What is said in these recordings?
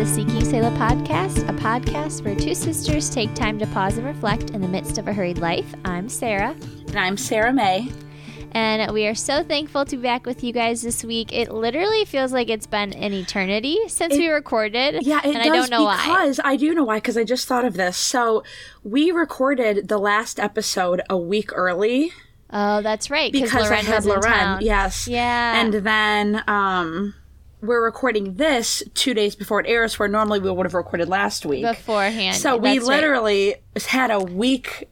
the Seeking Selah podcast, a podcast where two sisters take time to pause and reflect in the midst of a hurried life. I'm Sarah. And I'm Sarah May. And we are so thankful to be back with you guys this week. It literally feels like it's been an eternity since It- we recorded. Yeah, it and does I don't know why. because I do know why because I just thought of this. So we recorded the last episode a week early Oh, that's right. because Loren I had Loren. Yes. Yeah. And then um we're recording this two days before it airs, where normally we would have recorded last week. beforehand. so we That's right. literally had a week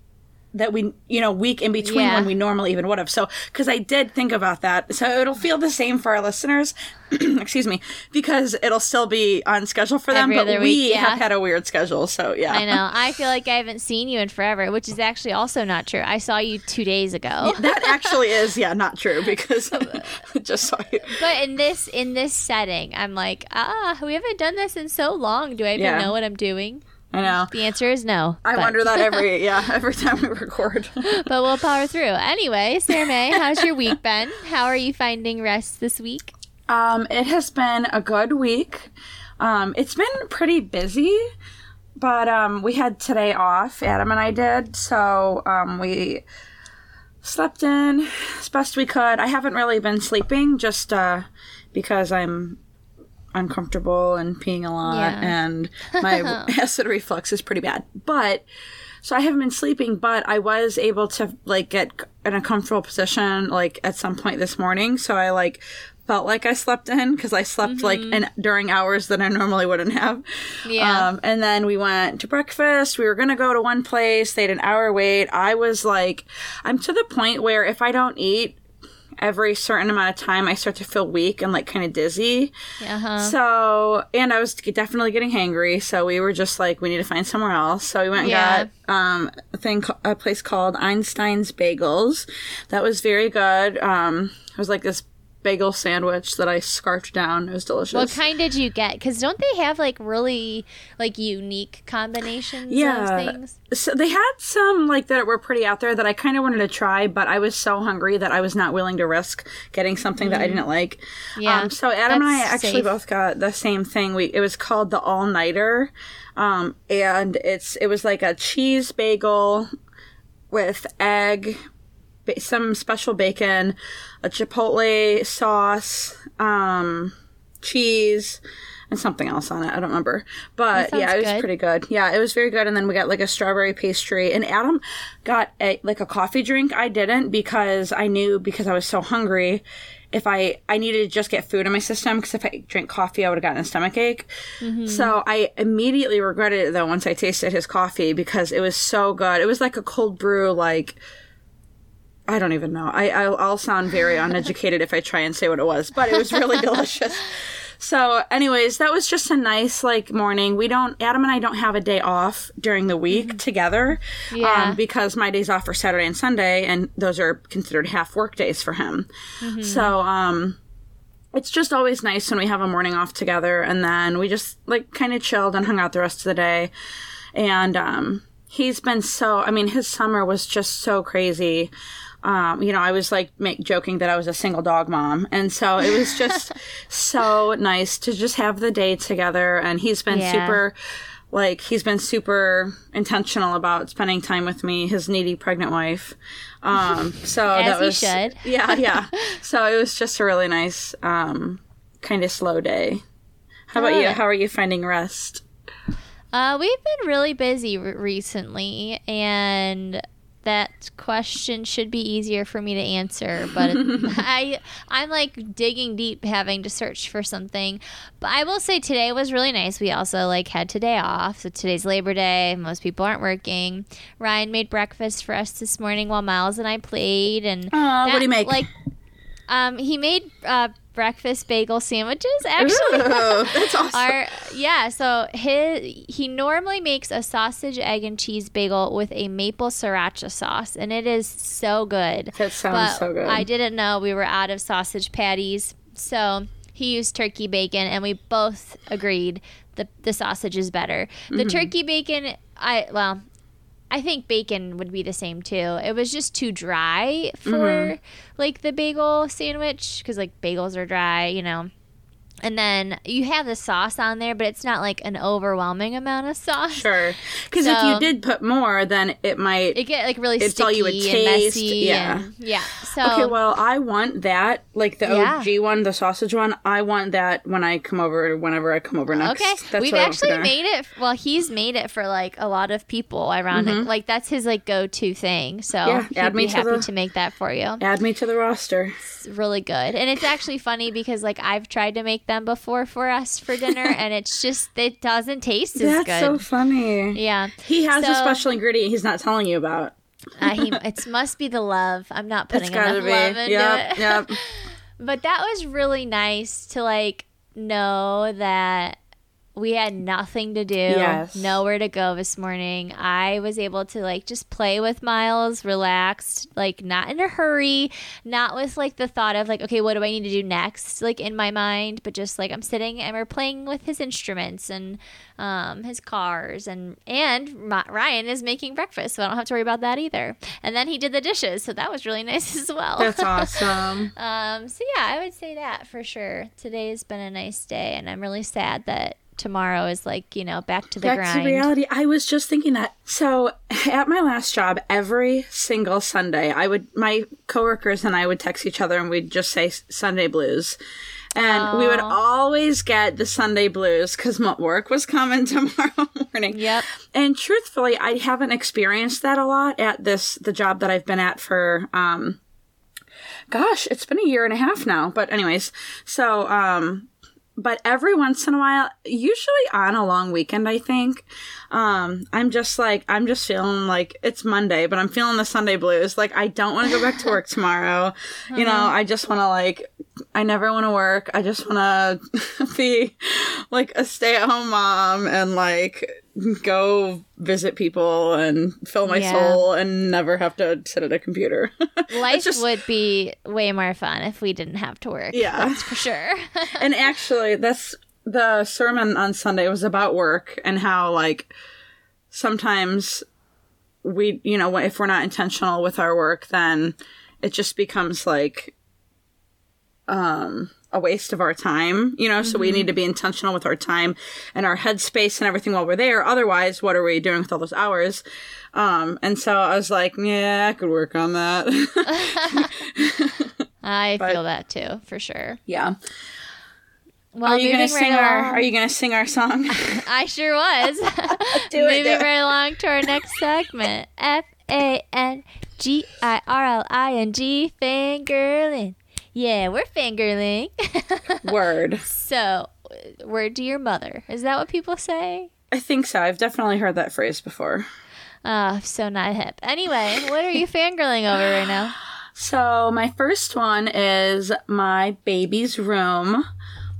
that we you know week in between Yeah. when we normally even would have so because i did think about that so it'll feel the same for our listeners excuse me because it'll still be on schedule for them Every but we week, yeah. have had a weird schedule so yeah I know. I feel like I haven't seen you in forever, which is actually also not true. I saw you two days ago. that actually is yeah not true because I just saw you But in this in this setting, I'm like, ah, we haven't done this in so long. Do I even Yeah. know what I'm doing? I know The answer is no. i but, wonder that every yeah every time we record but we'll power through. Anyway, Sarah May, how's your week been? How are you finding rest this week? Um, it has been a good week. Um, it's been pretty busy, but um, we had today off. Adam and I did, so um, we slept in as best we could. I haven't really been sleeping just uh, because I'm uncomfortable and peeing a lot, Yeah. and my acid reflux is pretty bad. But so I haven't been sleeping, but I was able to like get in a comfortable position like at some point this morning. So I like felt like I slept in because I slept like in during hours that I normally wouldn't have. Yeah. Um, and then we went to breakfast. We were gonna go to one place. They had an hour wait. I was like, I'm to the point where if I don't eat every certain amount of time, I start to feel weak and like kind of dizzy. Uh-huh. So, and I was definitely getting hangry. So we were just like, we need to find somewhere else. So we went and Yeah. got um, a thing, a place called Einstein's Bagels. That was very good. Um, it was like this bagel sandwich that I scarfed down. It was delicious. What kind did you get? Because don't they have like really like unique combinations Yeah. things? so they had some like that were pretty out there that I kind of wanted to try, but I was so hungry that I was not willing to risk getting something that I didn't like. Mm. Yeah, Um, so Adam and I actually safe. both got the same thing. We it was called the All Nighter, um, and it's it was like a cheese bagel with egg, ba- some special bacon, a chipotle sauce, um, cheese, and something else on it. I don't remember, but yeah, it was good. pretty good. Yeah, it was very good. And then we got like a strawberry pastry, and Adam got a like a coffee drink. I didn't because I knew because I was so hungry. If I I needed to just get food in my system because if I drank coffee, I would have gotten a stomach ache. Mm-hmm. So I immediately regretted it though once I tasted his coffee because it was so good. It was like a cold brew, like I don't even know. I I'll, I'll sound very uneducated if I try and say what it was, but it was really delicious. So, anyways, that was just a nice like morning. We don't Adam and I don't have a day off during the week together, Yeah. um, because my days off are Saturday and Sunday, and those are considered half work days for him. So, um, it's just always nice when we have a morning off together, and then we just like kind of chilled and hung out the rest of the day. And um, he's been so. I mean, his summer was just so crazy. Um, you know, I was like make, joking that I was a single dog mom, and so it was just so nice to just have the day together. And he's been Yeah. super, like he's been super intentional about spending time with me, his needy pregnant wife. Um, so As that he was should. yeah, yeah. So it was just a really nice, um, kind of slow day. How about you? How are you finding rest? Uh, we've been really busy re- recently, and that question should be easier for me to answer. But I, I'm like digging deep, having to search for something. But I will say today was really nice. We also like had today off, so today's Labor Day. Most people aren't working. Ryan made breakfast for us this morning while Miles and I played, and Aw, what do you make? Like, um, he made uh, breakfast bagel sandwiches. Actually, Ooh, that's awesome. our yeah, so his he normally makes a sausage, egg, and cheese bagel with a maple sriracha sauce, and it is so good. that sounds But so good. I didn't know we were out of sausage patties, so he used turkey bacon, and we both agreed the the sausage is better. The Mm-hmm. turkey bacon, I well. I think bacon would be the same too. It was just too dry for Mm-hmm. like the bagel sandwich because like bagels are dry, you know. And then you have the sauce on there, but it's not like an overwhelming amount of sauce. Sure. Because if you did put more, then it might. It get like really It's sticky all you would and taste, messy. yeah. and- yeah. So Okay, well, I want that, like the Yeah. OG one, the sausage one. I want that when I come over, whenever I come over next. Okay, That's we've what I want for actually made it. Well, he's made it for like a lot of people around. it. Like that's his like go-to thing. So Mm-hmm. Yeah, add me be to happy the- to make that for you. Add me to the roster. It's really good, and it's actually funny because like I've tried to make them before for us for dinner, and it's just it doesn't taste as That's good. That's so funny. yeah, He has a special ingredient he's not telling you about. uh, he, it must be the love. I'm not putting gotta enough be. love into Yep, it. yep. But that was really nice to like know that we had nothing to do, Yes. nowhere to go this morning. I was able to like just play with Miles, relaxed, like not in a hurry, not with like the thought of like, okay, what do I need to do next, like in my mind, but just like I'm sitting and we're playing with his instruments and um, his cars, and and Ryan is making breakfast, so I don't have to worry about that either. And then he did the dishes, so that was really nice as well. That's awesome. Um, so yeah, I would say that for sure. Today's been a nice day, and I'm really sad that tomorrow is like you know back to the Back grind. to reality. I was just thinking that. So at my last job, every single Sunday, I would my coworkers and I would text each other and we'd just say Sunday blues. And we would always get the Sunday blues because work was coming tomorrow morning. Yep. And truthfully, I haven't experienced that a lot at this the job that I've been at for um gosh, it's been a year and a half now. But anyways, so um but every once in a while, usually on a long weekend, I think, um, I'm just like, I'm just feeling like it's Monday, but I'm feeling the Sunday blues. Like, I don't want to go back to work tomorrow. You know, I just want to, like, I never want to work. I just want to be like a stay at home mom and, like, go visit people and fill my Yeah. soul and never have to sit at a computer. Life just- would be way more fun if we didn't have to work. Yeah. that's for sure. and actually that's the sermon on sunday was about work and how like sometimes we you know if we're not intentional with our work then it just becomes like um a waste of our time you know so we need to be intentional with our time and our headspace and everything while we're there otherwise what are we doing with all those hours um and so i was like yeah i could work on that I But- feel that too, for sure. yeah Well, are you gonna sing right our along- are you gonna sing our song I sure was. Do it, Moving right along to our next segment. F A N G I R L I N G fangirling. Yeah, we're fangirling. word so, word to your mother. Is that what people say? I think so. I've definitely heard that phrase before. Uh, so not hip. Anyway, what are you fangirling over right now? So, my first one is my baby's room.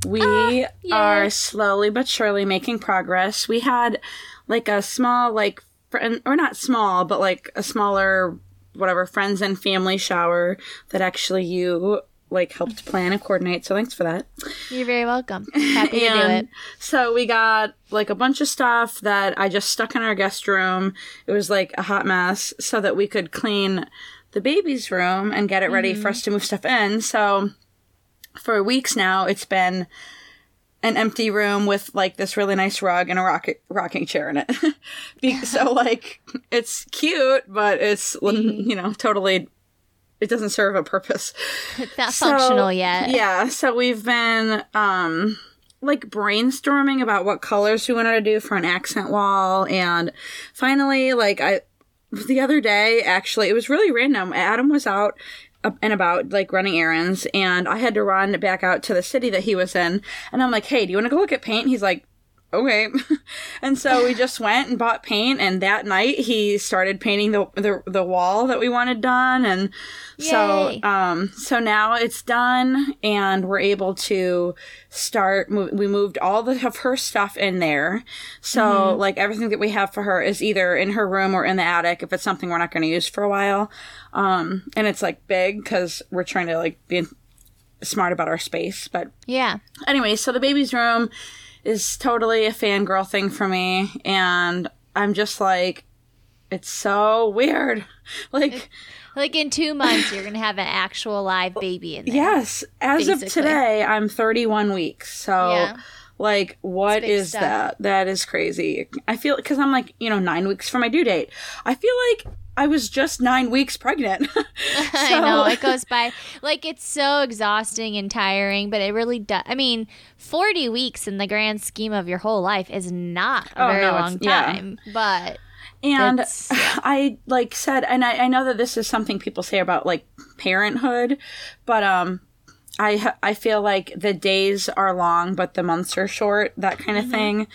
We yay. are slowly but surely making progress. We had like a small, like, friend, or not small, but like a smaller, whatever, friends and family shower that actually you like helped plan and coordinate. So, thanks for that. You're very welcome. Happy to do it. So we got like a bunch of stuff that I just stuck in our guest room. It was like a hot mess so that we could clean the baby's room and get it ready mm-hmm. for us to move stuff in. So for weeks now, it's been an empty room with like this really nice rug and a rocket, rocking chair in it. Be- so like it's cute, but it's you know totally it doesn't serve a purpose. It's not So, functional yet. Yeah, so we've been um like brainstorming about what colors we wanted to do for an accent wall and finally like I the other day actually it was really random. Adam was out and about like running errands and I had to run back out to the city that he was in and I'm like, "Hey, do you want to go look at paint?" He's like, okay. and so we just went and bought paint and that night he started painting the the, the wall that we wanted done and so um so now it's done and we're able to start we moved all the, of her stuff in there. So like everything that we have for her is either in her room or in the attic if it's something we're not going to use for a while. Um and it's like big cuz we're trying to like be smart about our space, but Yeah. anyway, so the baby's room is totally a fangirl thing for me, and I'm just like, it's so weird. Like like in two months, you're gonna have an actual live baby in there. Yes, as basically. of today, I'm 31 weeks. So, yeah. like, what is stuff. that? That is crazy. I feel because I'm like, you know, nine weeks from my due date. I feel like I was just nine weeks pregnant. so. I know it goes by like it's so exhausting and tiring, but it really does. I mean, 40 weeks in the grand scheme of your whole life is not a oh, very no, long time, yeah. but and I like said, and I, I know that this is something people say about like parenthood, but um, I I feel like the days are long, but the months are short. That kind of mm-hmm. thing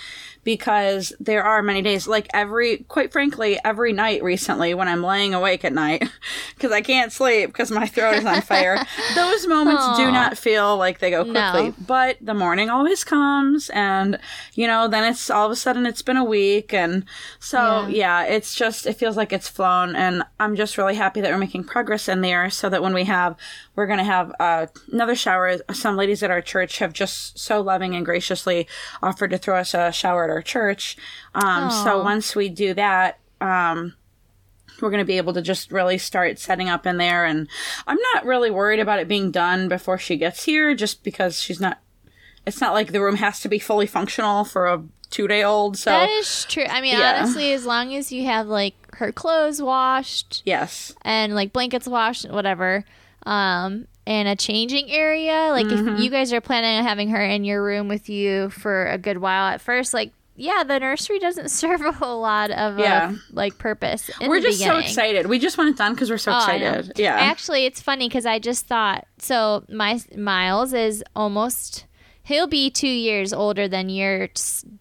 because there are many days, like every, quite frankly, every night recently when I'm laying awake at night because I can't sleep because my throat is on fire, those moments Aww. do not feel like they go quickly. No. But the morning always comes, and, you know, then it's all of a sudden it's been a week. And so, yeah, yeah it's just, it feels like it's flown. And I'm just really happy that we're making progress in there so that when we have, we're going to have uh, another shower. Some ladies at our church have just so loving and graciously offered to throw us a shower at our church. Um, so once we do that, um, we're going to be able to just really start setting up in there. And I'm not really worried about it being done before she gets here, just because she's not. It's not like the room has to be fully functional for a two day old. So that is true. I mean, yeah. honestly, as long as you have like her clothes washed, yes, and like blankets washed, whatever, um, and a changing area. Like mm-hmm. if you guys are planning on having her in your room with you for a good while at first, like yeah, the nursery doesn't serve a whole lot of uh, yeah. Uh, like purpose. we're just beginning. so excited. We just want it done because we're so oh, excited. Yeah. Actually, it's funny because I just thought so. My Miles is almost he'll be two years older than your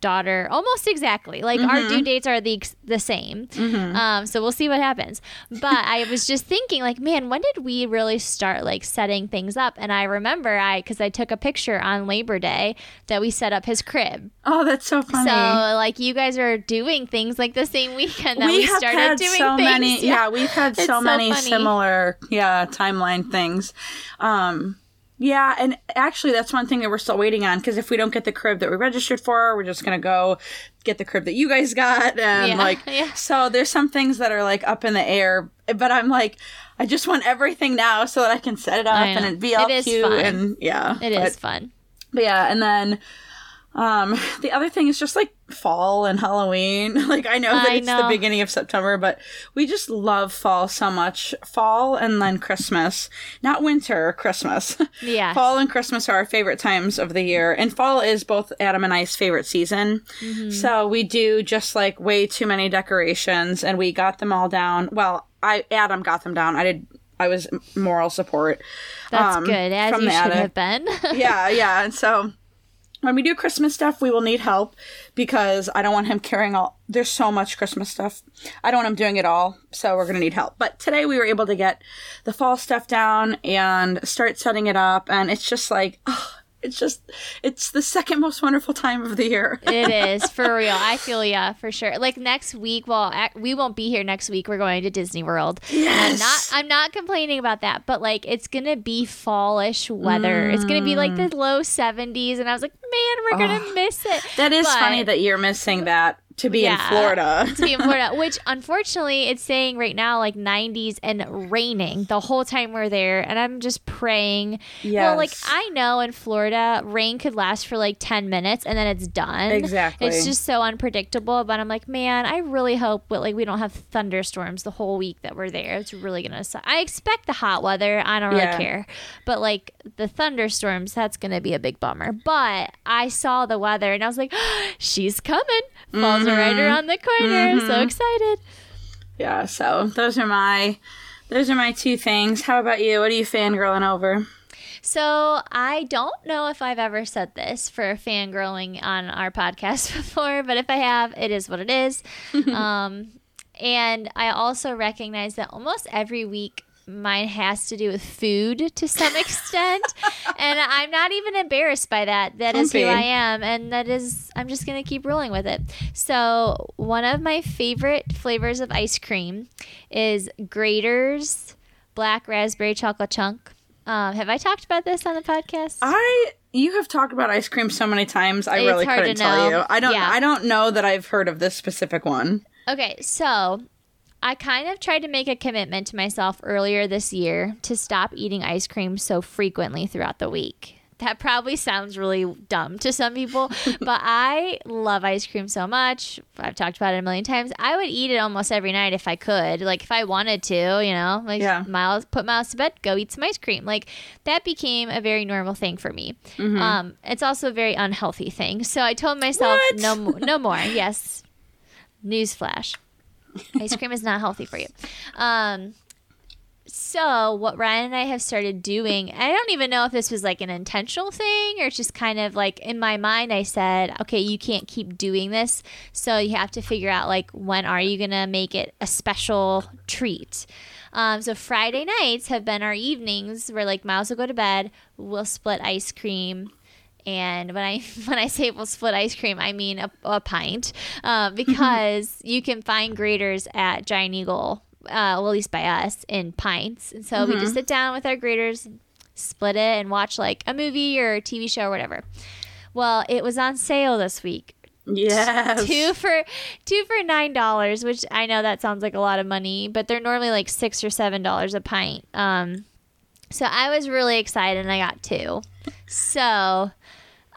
daughter, almost exactly. Like mm-hmm. our due dates are the the same. Mm-hmm. Um, so we'll see what happens. But I was just thinking, like, man, when did we really start like setting things up? And I remember I because I took a picture on Labor Day that we set up his crib. Oh, that's so funny. So like you guys are doing things like the same weekend that we, we started doing so things. Many, yeah. yeah we've had so, so many funny. similar yeah timeline things. Um, yeah, and actually, that's one thing that we're still waiting on because if we don't get the crib that we registered for, we're just gonna go get the crib that you guys got, and yeah, like, yeah. so there's some things that are like up in the air. But I'm like, I just want everything now so that I can set it up and it be all it cute, fun. and yeah, it but, is fun. But yeah, and then um, the other thing is just like fall and Halloween. Like I know that I it's know. the beginning of September, but we just love fall so much. Fall and then Christmas. Not winter, Christmas. Yeah. fall and Christmas are our favorite times of the year. And fall is both Adam and I's favorite season. Mm-hmm. So we do just like way too many decorations and we got them all down. Well, I Adam got them down. I did I was moral support. That's um, good, as you should attic. have been. yeah, yeah. And so when we do Christmas stuff, we will need help because I don't want him carrying all. There's so much Christmas stuff. I don't want him doing it all, so we're gonna need help. But today we were able to get the fall stuff down and start setting it up, and it's just like, oh, it's just it's the second most wonderful time of the year. it is for real. I feel yeah for sure. Like next week, well, we won't be here next week. We're going to Disney World. Yes. I'm not. I'm not complaining about that, but like it's gonna be fallish weather. Mm. It's gonna be like the mm. low 70s, and I was like, man, we're gonna oh, miss it. That is but, funny that you're missing that to be yeah, in Florida. to be in Florida, which unfortunately it's saying right now like 90s and raining the whole time we're there. And I'm just praying. Yes. Well, like I know in Florida, rain could last for like 10 minutes and then it's done. Exactly. It's just so unpredictable. But I'm like, man, I really hope like we don't have thunderstorms the whole week that we're there. It's really gonna suck. I expect the hot weather. I don't yeah. really care. But like the thunderstorms, that's gonna be a big bummer. But I saw the weather and I was like, she's coming. Falls mm-hmm. right around the corner. Mm-hmm. So excited. Yeah, so those are my those are my two things. How about you? What are you fangirling over? So I don't know if I've ever said this for fangirling on our podcast before, but if I have, it is what it is. um, and I also recognize that almost every week mine has to do with food to some extent. and I'm not even embarrassed by that. That is who I am. And that is, I'm just going to keep rolling with it. So, one of my favorite flavors of ice cream is Graeter's Black Raspberry Chocolate Chunk. Um, have I talked about this on the podcast? I you have talked about ice cream so many times. I it's really couldn't tell you. I don't. Yeah. I don't know that I've heard of this specific one. Okay, so I kind of tried to make a commitment to myself earlier this year to stop eating ice cream so frequently throughout the week. That probably sounds really dumb to some people, but I love ice cream so much. I've talked about it a million times. I would eat it almost every night if I could. Like if I wanted to, you know, like Yeah. Miles put Miles to bed, go eat some ice cream. Like that became a very normal thing for me. Um, it's also a very unhealthy thing. So I told myself What? no no more. Yes. Newsflash. Ice cream is not healthy for you. Um, so what Ryan and I have started doing, I don't even know if this was like an intentional thing or it's just kind of like in my mind I said, okay, you can't keep doing this. So you have to figure out like when are you gonna make it a special treat. Um, so Friday nights have been our evenings where like Miles will go to bed, we'll split ice cream. And when I when I say we'll split ice cream, I mean a, a pint, uh, because you can find Graeter's at Giant Eagle, uh, well at least by us in pints. And so we just sit down with our Graeter's, split it, and watch like a movie or a TV show or whatever. Well, it was on sale this week. Yes. Two for two for nine dollars, which I know that sounds like a lot of money, but they're normally like six or seven dollars a pint. Um, so I was really excited and I got two. So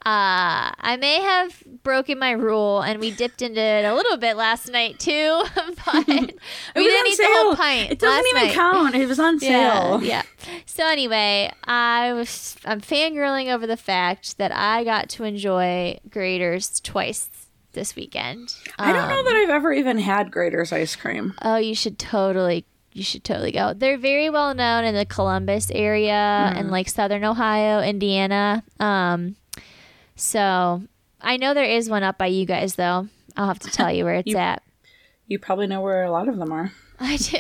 uh, I may have broken my rule and we dipped into it a little bit last night too, but we didn't eat the whole pint. It doesn't even night. count. It was on sale. yeah. So anyway, I was I'm fangirling over the fact that I got to enjoy Graeter's twice this weekend. I don't know Um, that I've ever even had Graeter's ice cream. Oh, you should totally you should totally go. They're very well known in the Columbus area Mm. and like southern Ohio, Indiana. Um so I know there is one up by you guys though. I'll have to tell you where it's You- at. You probably know where a lot of them are. I do.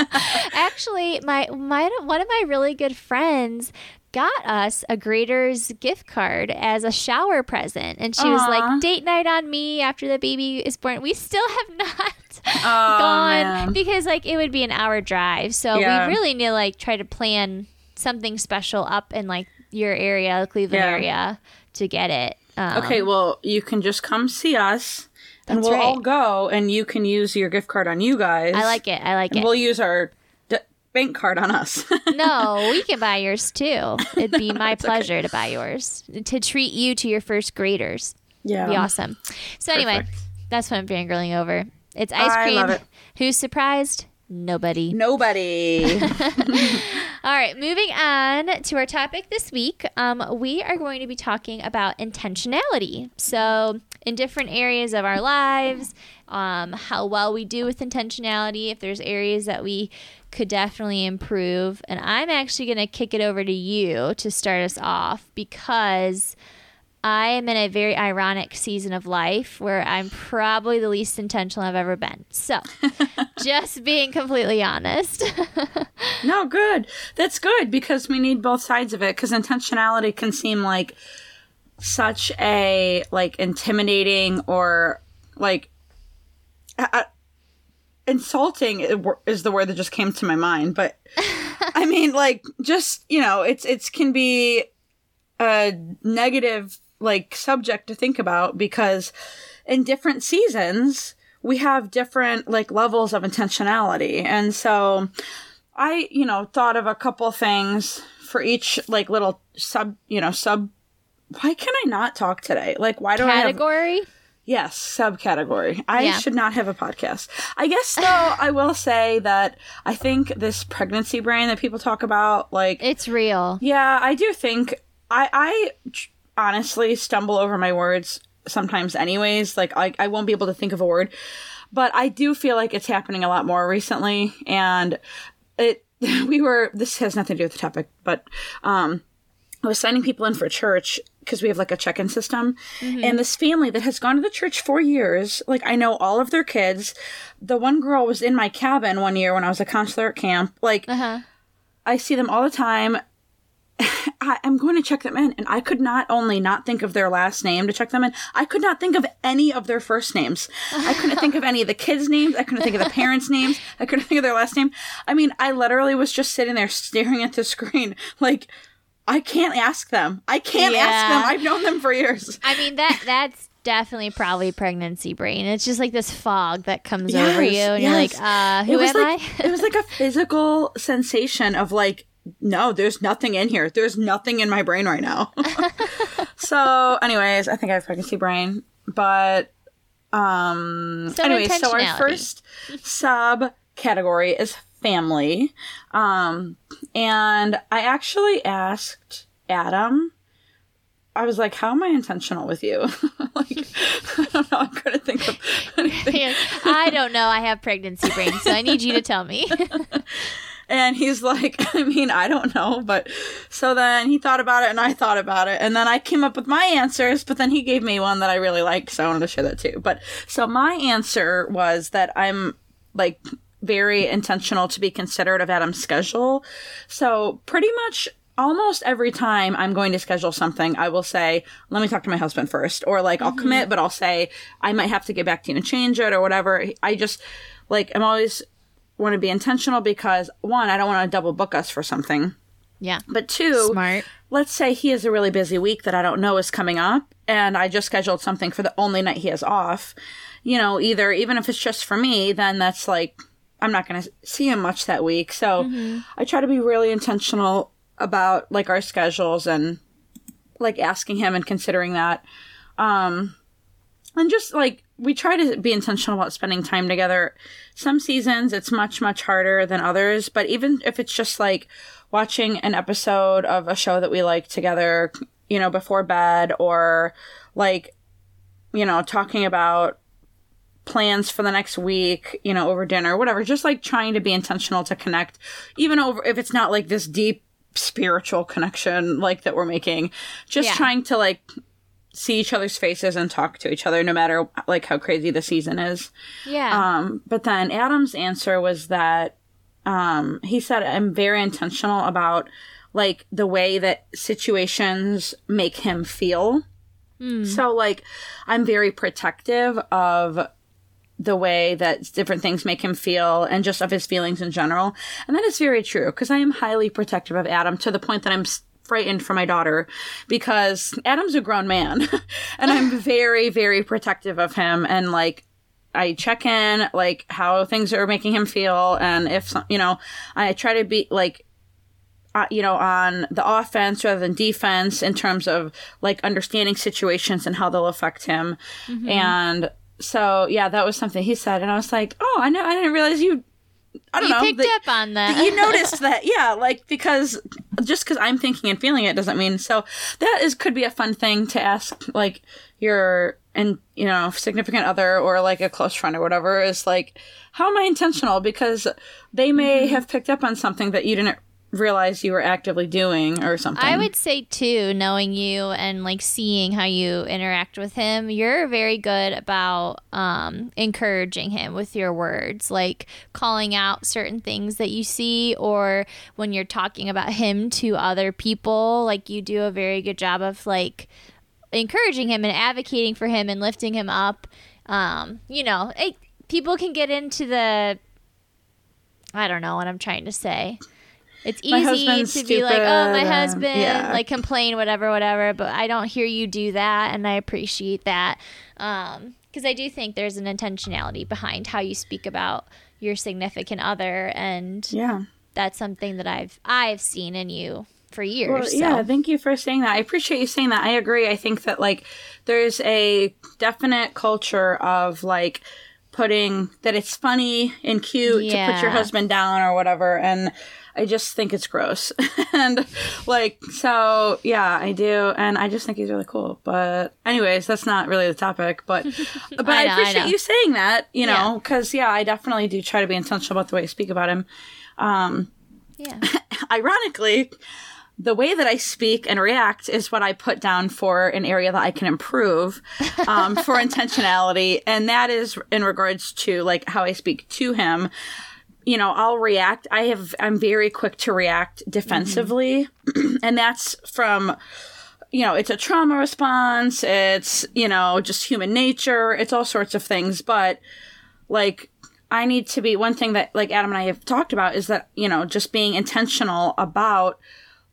Actually, my my one of my really good friends got us a Graeter's gift card as a shower present, and she was like, "Date night on me after the baby is born." We still have not Oh, gone man. because like it would be an hour drive, so Yeah. we really need to like try to plan something special up in like your area, the Cleveland Yeah. area, to get it. Um, Okay, well, you can just come see us, and we'll all go, and you can use your gift card on you guys. I like it. I like And it. we'll use our d- bank card on us. No, we can buy yours too. It'd be my pleasure to buy yours to treat you to your first Graeter's. yeah. Be awesome. So anyway, that's what I'm fangirling over. It's ice I cream. love it. Who's surprised? Nobody. Nobody. All right, moving on to our topic this week. Um, we are going to be talking about intentionality. So, in different areas of our lives, um, how well we do with intentionality, if there's areas that we could definitely improve. And I'm actually going to kick it over to you to start us off because I am in a very ironic season of life where I'm probably the least intentional I've ever been. So, just being completely honest. no, good. That's good because we need both sides of it because intentionality can seem like such a like intimidating or like uh, insulting is the word that just came to my mind but i mean like just you know it's it's can be a negative like subject to think about because in different seasons we have different like levels of intentionality and so i you know thought of a couple things for each like little sub you know sub why can i not talk today like why do i have Category? Yes, subcategory. I Yeah. should not have a podcast. I guess though I will say that I think this pregnancy brain that people talk about, like, It's real. yeah, I do think I I honestly stumble over my words sometimes, anyways. Like, I I won't be able to think of a word, but I do feel like it's happening a lot more recently, and it we were this has nothing to do with the topic, but um I was signing people in for church because we have like a check-in system, and this family that has gone to the church for years, like I know all of their kids. The one girl was in my cabin one year when I was a counselor at camp. Like Uh huh. I see them all the time. I, I'm going to check them in, and I could not only not think of their last name to check them in, I could not think of any of their first names. I couldn't think of any of the kids' names. I couldn't think of the parents' names. I couldn't think of their last name. I mean, I literally was just sitting there staring at the screen, like, I can't ask them. I can't ask them. I've known them for years. I mean that that's definitely probably pregnancy brain. It's just like this fog that comes Yes, over you, and you're like, yes. uh, it who was am like I? it was like a physical sensation of like no there's nothing in here there's nothing in my brain right now so anyways i think i have pregnancy brain but um So anyway so our first sub category is family um and i actually asked adam I was like, "How am I intentional with you?" like, I don't know. I couldn't think of anything. I don't know. I have pregnancy brain, so I need you to tell me. And he's like, I mean, I don't know. But so then he thought about it and I thought about it. And then I came up with my answers, but then he gave me one that I really liked. So I wanted to share that too. But so my answer was that I'm like very intentional to be considerate of Adam's schedule. So pretty much almost every time I'm going to schedule something, I will say, let me talk to my husband first. Or like, I'll mm-hmm. commit, but I'll say, I might have to get back to you and change it or whatever. I just like, I'm always want to be intentional because one, I don't want to double book us for something. yeah, But two, smart. let's say he has a really busy week that I don't know is coming up and I just scheduled something for the only night he has off. You know, either even if it's just for me, then that's like I'm not going to see him much that week. So I try to be really intentional about like our schedules and like asking him and considering that. Um and just like we try to be intentional about spending time together. Some seasons it's much much harder than others, but even if it's just like watching an episode of a show that we like together, you know, before bed or like you know, talking about plans for the next week, you know, over dinner, whatever, just like trying to be intentional to connect even over if it's not like this deep spiritual connection like that we're making, just Yeah. trying to like see each other's faces and talk to each other no matter like how crazy the season is. Yeah. Um, but then Adam's answer was that um, he said, I'm very intentional about like the way that situations make him feel. So, like, I'm very protective of the way that different things make him feel and just of his feelings in general. And that is very true because I am highly protective of Adam to the point that I'm frightened for my daughter because Adam's a grown man and I'm very, very protective of him. And like, I check in, like, how things are making him feel. And if, you know, I try to be like, uh, you know, on the offense rather than defense in terms of like understanding situations and how they'll affect him. And so, yeah, that was something he said, and I was like, oh, I know, I didn't realize you. I don't you know. picked that- up on that. you noticed that, yeah, like because just because I'm thinking and feeling it doesn't mean so. That is could be a fun thing to ask, like your and you know significant other or like a close friend or whatever is like, how am I intentional? Because they may mm-hmm. have picked up on something that you didn't realize you were actively doing or something. I would say too, knowing you and like seeing how you interact with him, you're very good about um, encouraging him with your words, like calling out certain things that you see, or when you're talking about him to other people, like you do a very good job of like encouraging him and advocating for him and lifting him up. Um, you know, it, people can get into the I don't know what I'm trying to say. It's easy to be like, "Oh, my stupid," and- husband," yeah. like complain, whatever, whatever. But I don't hear you do that, and I appreciate that um, because I do think there's an intentionality behind how you speak about your significant other, and yeah. that's something that I've I've seen in you for years. Well, so. yeah, thank you for saying that. I appreciate you saying that. I agree. I think that like there's a definite culture of like putting that it's funny and cute to put your husband down or whatever and I just think it's gross. and like so yeah, I do and I just think he's really cool. But anyways, that's not really the topic, but but I, I know, I appreciate know. you saying that, you know, cuz yeah, I definitely do try to be intentional about the way I speak about him. yeah. ironically, the way that I speak and react is what I put down for an area that I can improve um, for intentionality. And that is in regards to like how I speak to him. You know, I'll react. I have, I'm very quick to react defensively. Mm-hmm. and that's from, you know, it's a trauma response. It's, you know, just human nature. It's all sorts of things. But like, I need to be one thing that like Adam and I have talked about is that, you know, just being intentional about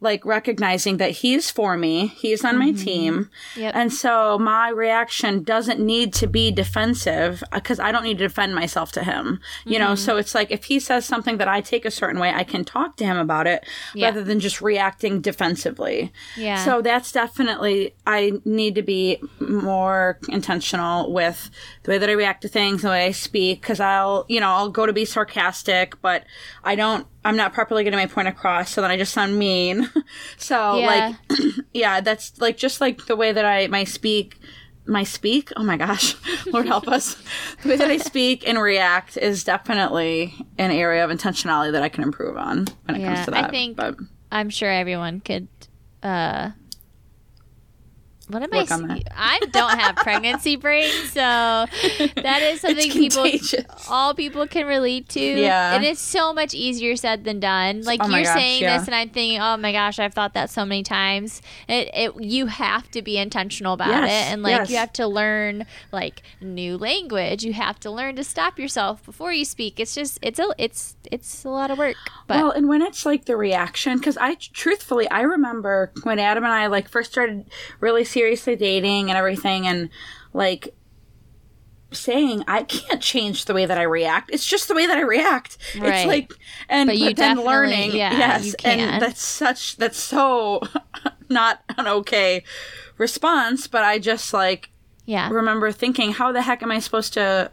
like recognizing that he's for me, he's on my mm-hmm. team. Yep. And so my reaction doesn't need to be defensive uh, because I don't need to defend myself to him. You know, mm-hmm. so it's like if he says something that I take a certain way, I can talk to him about it Yeah. rather than just reacting defensively. Yeah. So that's definitely, I need to be more intentional with the way that I react to things, the way I speak, because I'll, you know, I'll go to be sarcastic, but I don't, I'm not properly getting my point across, so then I just sound mean. so, Yeah. like, yeah, that's like just like the way that I, my speak, my speak, oh my gosh, Lord help us. The way that I speak and react is definitely an area of intentionality that I can improve on when it Yeah, comes to that. I think- but I'm sure everyone could. uh what am Work I? I don't have pregnancy brain, so that is something people, all people can relate to. Yeah. and it's so much easier said than done. Like Oh you're gosh, saying yeah. this, and I'm thinking, oh my gosh, I've thought that so many times. It, it you have to be intentional about Yes, it, and like yes. you have to learn like new language. You have to learn to stop yourself before you speak. It's just it's a it's it's a lot of work. But well, and when it's like the reaction, because I truthfully, I remember when Adam and I like first started really seriously dating and everything, and like saying I can't change the way that I react. It's just the way that I react. Right. It's like and But but, then learning, yeah, yes, and that's such that's so not an okay response. But I just like yeah, remember thinking, how the heck am I supposed to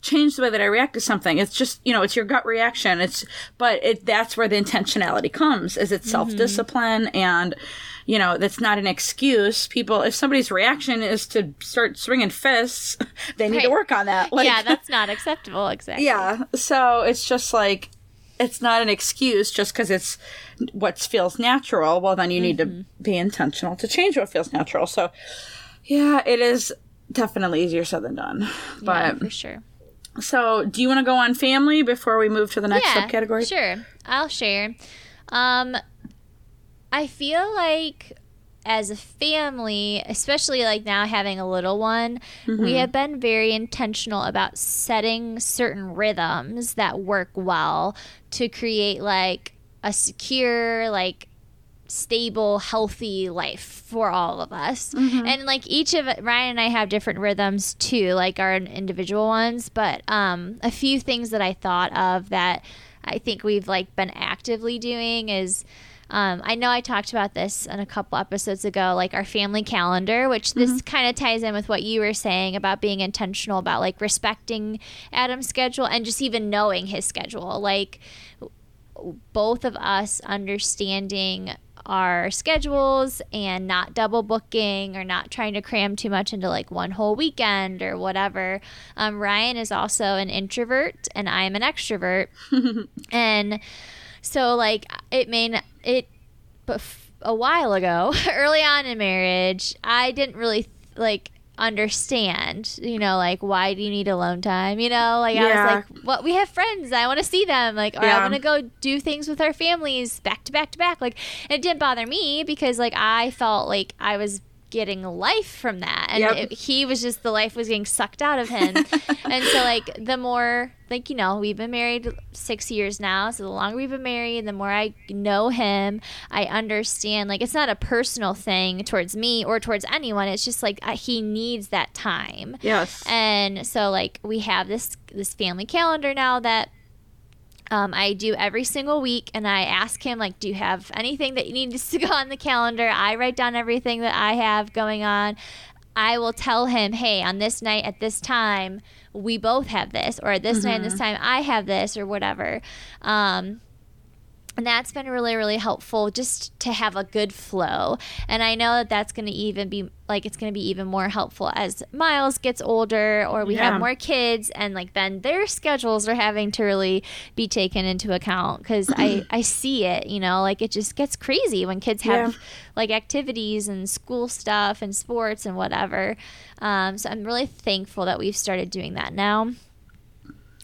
change the way that I react to something? It's just, you know, it's your gut reaction. It's, but it, that's where the intentionality comes is it's self discipline and, you know, that's not an excuse. People, if somebody's reaction is to start swinging fists, they need to work on that. Like, yeah, that's not acceptable. Exactly. yeah. So it's just like, it's not an excuse just because it's what feels natural. Well, then you need Mm-hmm. to be intentional to change what feels natural. So, yeah, it is definitely easier said than done. Yeah, But for sure. so, do you want to go on family before we move to the next yeah, subcategory? Sure, I'll share. Um, I feel like as a family, especially like now having a little one, Mm-hmm. we have been very intentional about setting certain rhythms that work well to create like a secure, like stable, healthy life for all of us. And like each of Ryan and I have different rhythms too, like our individual ones, but um a few things that I thought of that I think we've like been actively doing is um, I know I talked about this in a couple episodes ago, like our family calendar, which this kind of ties in with what you were saying about being intentional about like respecting Adam's schedule and just even knowing his schedule. Like both of us understanding our schedules and not double booking or not trying to cram too much into like one whole weekend or whatever. Um, Ryan is also an introvert and I'm an extrovert. and so, like, it may not, it, a while ago, early on in marriage, I didn't really like understand, you know, like why do you need alone time? You know, like I was like, well, we have friends. I want to see them. Like, or I want to go do things with our families back to back to back. Like, it didn't bother me because like I felt like I was getting life from that and Yep. it, he was just the life was getting sucked out of him and so like the more like you know we've been married six years now so the longer we've been married the more i know him i understand like it's not a personal thing towards me or towards anyone it's just like uh, he needs that time Yes. and so like we have this this family calendar now that um, I do every single week, and I ask him like, "Do you have anything that needs to go on the calendar?" I write down everything that I have going on. I will tell him, "Hey, on this night at this time, we both have this, or at this night at this time, I have this, or whatever." Um, and that's been really really helpful just to have a good flow and i know that that's going to even be like it's going to be even more helpful as miles gets older or we Yeah. have more kids and like then their schedules are having to really be taken into account because i i see it you know like it just gets crazy when kids have Yeah. like activities and school stuff and sports and whatever um, so i'm really thankful that we've started doing that now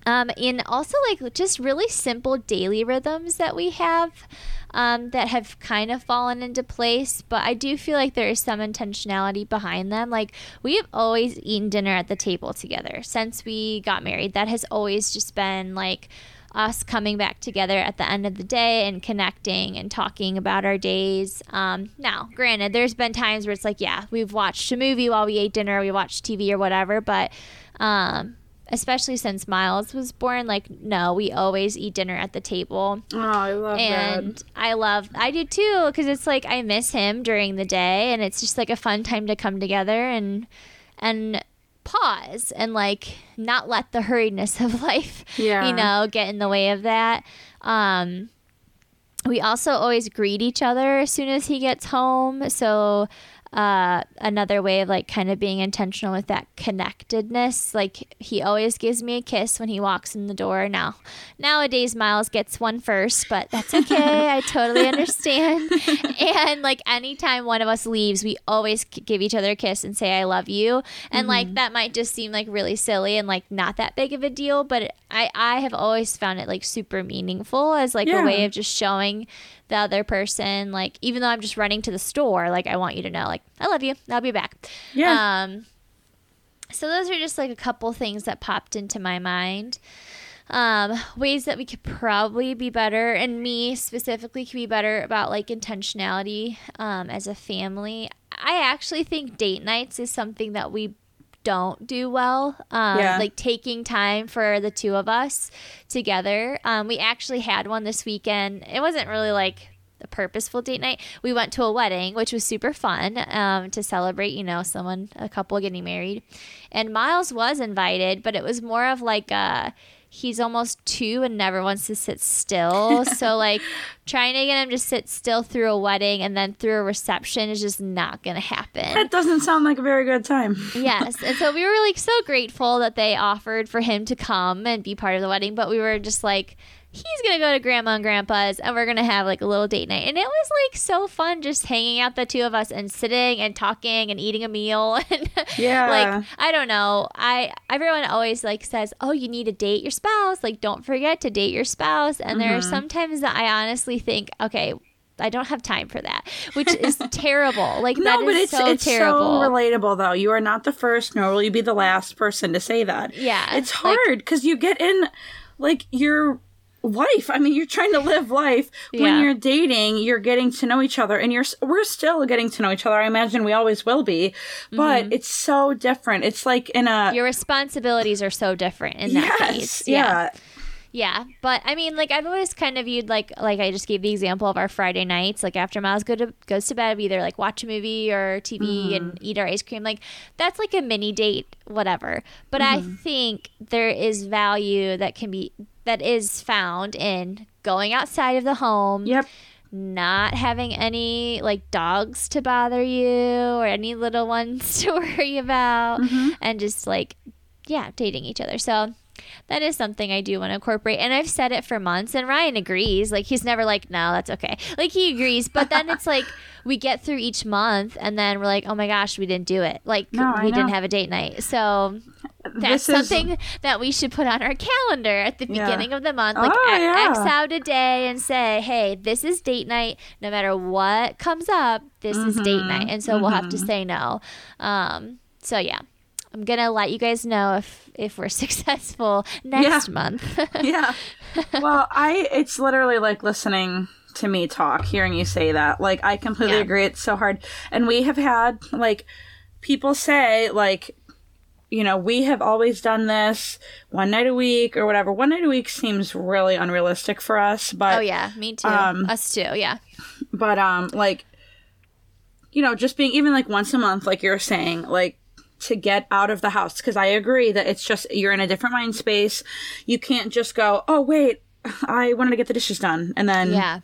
um, and also like just really simple daily rhythms that we have um, that have kind of fallen into place but i do feel like there is some intentionality behind them like we have always eaten dinner at the table together since we got married that has always just been like us coming back together at the end of the day and connecting and talking about our days. Um, now, granted, there's been times where it's like, yeah, we've watched a movie while we ate dinner, we watched TV or whatever, but um, especially since Miles was born, like, no, we always eat dinner at the table. Oh, I love And that. I love, I do too, because it's like I miss him during the day, and it's just like a fun time to come together and and pause and like not let the hurriedness of life, Yeah. you know, get in the way of that. Um, we also always greet each other as soon as he gets home, so uh, another way of like kind of being intentional with that connectedness. Like he always gives me a kiss when he walks in the door. Now, nowadays Miles gets one first, but that's okay. I totally understand. and like anytime one of us leaves, we always give each other a kiss and say I love you. And like that might just seem like really silly and like not that big of a deal, but it, I I have always found it like super meaningful as like Yeah. a way of just showing the other person like even though I'm just running to the store, like I want you to know like I love you. I'll be back. Yeah. Um so those are just like a couple things that popped into my mind. Um, ways that we could probably be better, and me specifically could be better about like intentionality um, as a family. I actually think date nights is something that we don't do well. Um, Yeah. Like taking time for the two of us together. Um, we actually had one this weekend. It wasn't really like a purposeful date night. We went to a wedding, which was super fun um, to celebrate, you know, someone, a couple getting married. And Miles was invited, but it was more of like a, he's almost two and never wants to sit still. so, like, trying to get him to sit still through a wedding and then through a reception is just not going to happen That doesn't sound like a very good time. yes. And so we were like so grateful that they offered for him to come and be part of the wedding, but we were just like, he's going to go to grandma and grandpa's and we're going to have like a little date night. And it was like so fun just hanging out the two of us and sitting and talking and eating a meal. And Yeah. like, I don't know. I, everyone always like says, oh, you need to date your spouse. Like, don't forget to date your spouse. And there are Mm-hmm. sometimes that I honestly think, okay, I don't have time for that, which is terrible. Like No, that but it's so it's terrible. so relatable though. You are not the first, nor will you be the last person to say that. Yeah, it's hard because you get in like your life. I mean, you're trying to live life Yeah. when you're dating. You're getting to know each other, and you're we're still getting to know each other. I imagine we always will be, but Mm-hmm. it's so different. It's like in a your responsibilities are so different in that yes, case. yeah. Yeah. But I mean, like I've always kind of viewed like like I just gave the example of our Friday nights. Like after Miles go to goes to bed, we either like watch a movie or TV and eat our ice cream. Like that's like a mini date, whatever. But I think there is value that can be that is found in going outside of the home Yep. not having any like dogs to bother you or any little ones to worry about mm-hmm. and just like yeah dating each other so that is something I do want to incorporate. And I've said it for months, and Ryan agrees. Like, he's never like, no, that's okay. Like, he agrees. But then it's like, we get through each month, and then we're like, oh my gosh, we didn't do it. Like, No, we didn't have a date night. So that's This is- something that we should put on our calendar at the Yeah. beginning of the month. Like, Oh, a- yeah. X out a day and say, hey, this is date night. No matter what comes up, this is Mm-hmm. date night. And so we'll have to say no. Um, so, yeah. I'm gonna let you guys know if if we're successful next Yeah. month. yeah. Well, I it's literally like listening to me talk, hearing you say that. Like I completely Yeah. agree. It's so hard. And we have had like people say like you know, we have always done this one night a week or whatever. One night a week seems really unrealistic for us, but oh yeah, me too. Um, Us too. Yeah. but um like you know just being even like once a month like you're saying like to get out of the house because i agree that it's just you're in a different mind space you can't just go oh wait i wanted to get the dishes done and then Yeah.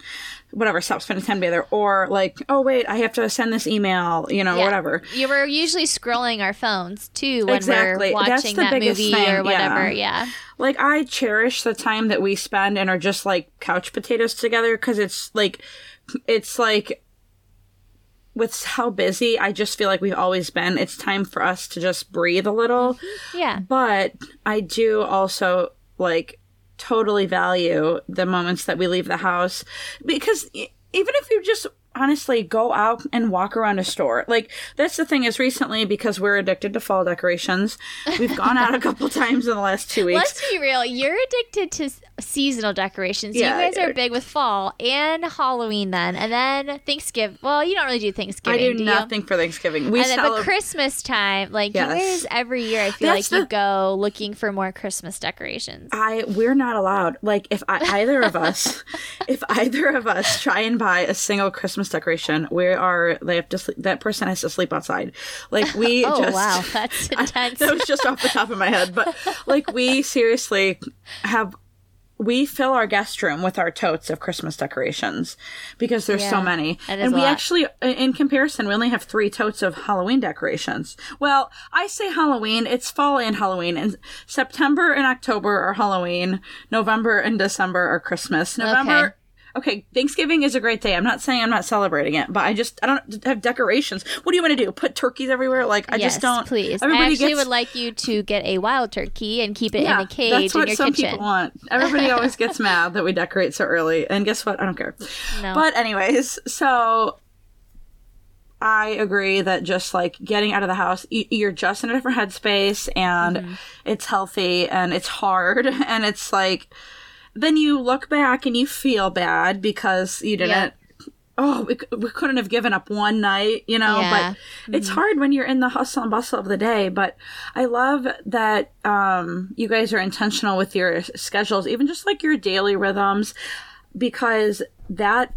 whatever stop spending time together or like oh wait i have to send this email you know Yeah. whatever You were usually scrolling our phones too when Exactly. we're That's watching the that movie thing, or whatever. yeah. Yeah. like i cherish the time that we spend and are just like couch potatoes together because it's like it's like with how busy i just feel like we've always been it's time for us to just breathe a little Yeah. but i do also like totally value the moments that we leave the house because even if you just honestly go out and walk around a store like that's the thing is recently because we're addicted to fall decorations we've gone out a couple times in the last two weeks Let's be real. You're addicted to seasonal decorations. Yeah, you guys are big with fall and Halloween then. And then Thanksgiving. Well, you don't really do I Thanksgiving. do do you? nothing for Thanksgiving. We And then, but. Christmas time, like Yes. you guys, every year I feel That's like you go looking for more Christmas decorations. I we're not allowed. Like if I, either of us, if either of us try and buy a single Christmas decoration, we are they have to sleep, that person has to sleep outside. Like we Oh just wow, that's intense. that was just off the top of my head, but like we seriously have we fill our guest room with our totes of Christmas decorations because there's so many. And we lot. actually in comparison we only have 3 totes of Halloween decorations. Well, I say Halloween, it's fall and Halloween. And September and October are Halloween, November and December are Christmas. November Okay, Thanksgiving is a great day. I'm not saying I'm not celebrating it, but I just I don't have decorations. What do you want to do? Put turkeys everywhere? Like I yes, just don't. please. I Everybody actually gets would like you to get a wild turkey and keep it in a cage that's what in your some kitchen. people want. Everybody always gets mad that we decorate so early, and guess what? I don't care. No. But anyways, so I agree that just like getting out of the house, you're just in a different headspace, and Mm-hmm. it's healthy, and it's hard, and it's like then you look back and you feel bad because you didn't. Yeah. Oh, we, we couldn't have given up one night, you know. Yeah. But it's hard when you're in the hustle and bustle of the day. But I love that um, you guys are intentional with your schedules, even just like your daily rhythms, because that,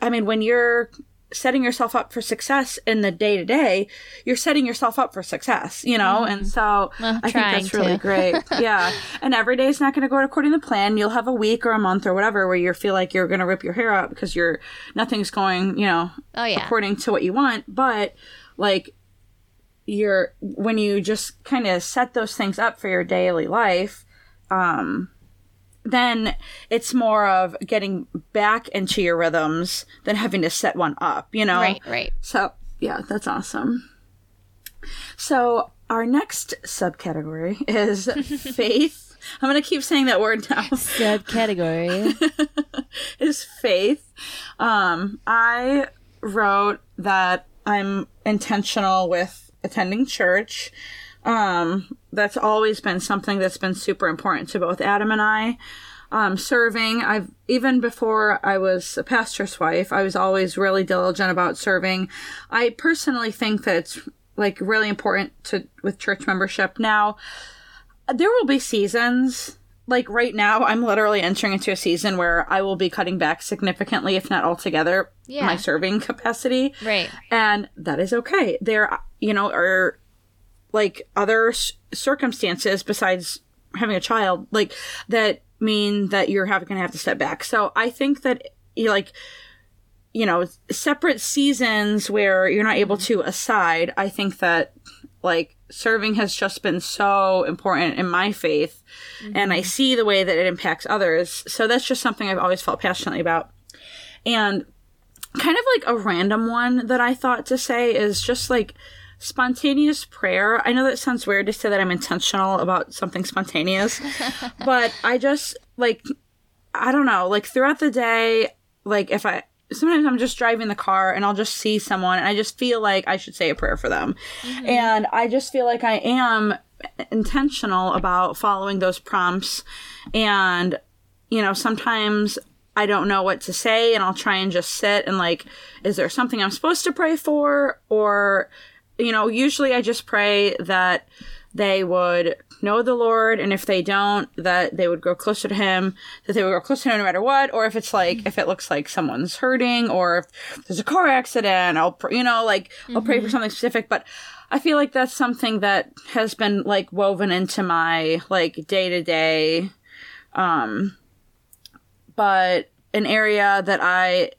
I mean, when you're setting yourself up for success in the day to day, you're setting yourself up for success, you know? And so Well, I think that's really great. Yeah. And every day is not going to go according to plan. You'll have a week or a month or whatever where you feel like you're going to rip your hair out because you're, nothing's going, you know, Oh yeah. according to what you want. But like, you're, when you just kind of set those things up for your daily life, um, then it's more of getting back into your rhythms than having to set one up, you know? Right, right. So, yeah, that's awesome. So, our next subcategory is faith. I'm going to keep saying that word now. Subcategory. is faith. Um, I wrote that I'm intentional with attending church. Um, that's always been something that's been super important to both Adam and I. Um, serving, I've even before I was a pastor's wife, I was always really diligent about serving. I personally think that it's like really important to with church membership. Now, there will be seasons like right now i'm literally entering into a season where i will be cutting back significantly if not altogether Yeah. my serving capacity right. and that is okay there you know are like other s- circumstances besides having a child like that mean that you're having gonna have to step back. So i think that you like you know separate seasons where you're not able to aside i think that like serving has just been so important in my faith and i mm-hmm. see the way that it impacts others. So that's just something i've always felt passionately about. And kind of like a random one that i thought to say is just like spontaneous prayer. I know that sounds weird to say that i'm intentional about something spontaneous but i just like I don't know, like throughout the day, like if I sometimes I'm just driving the car and I'll just see someone and I just feel like I should say a prayer for them. Mm-hmm. And I just feel like I am intentional about following those prompts. And you know, sometimes I don't know what to say and I'll try and just sit and like is there something I'm supposed to pray for? Or you know, usually I just pray that they would know the Lord, and if they don't, that they would grow closer to Him, that they would grow closer to Him no matter what, or if it's like, if it looks like someone's hurting, or if there's a car accident, I'll, pr- you know, like, I'll pray for something specific, but I feel like that's something that has been, like, woven into my, like, day to day, um, but an area that I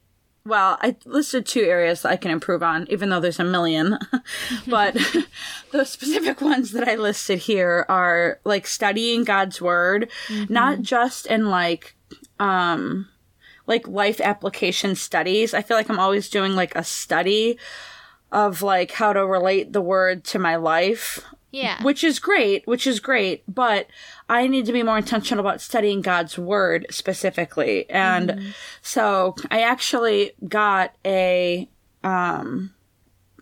well, I listed two areas that I can improve on, even though there's a million. but the specific ones that I listed here are like studying God's word, not just in like um like life application studies. I feel like I'm always doing like a study of like how to relate the word to my life Yeah. which is great, which is great, but I need to be more intentional about studying God's word specifically. And so I actually got a um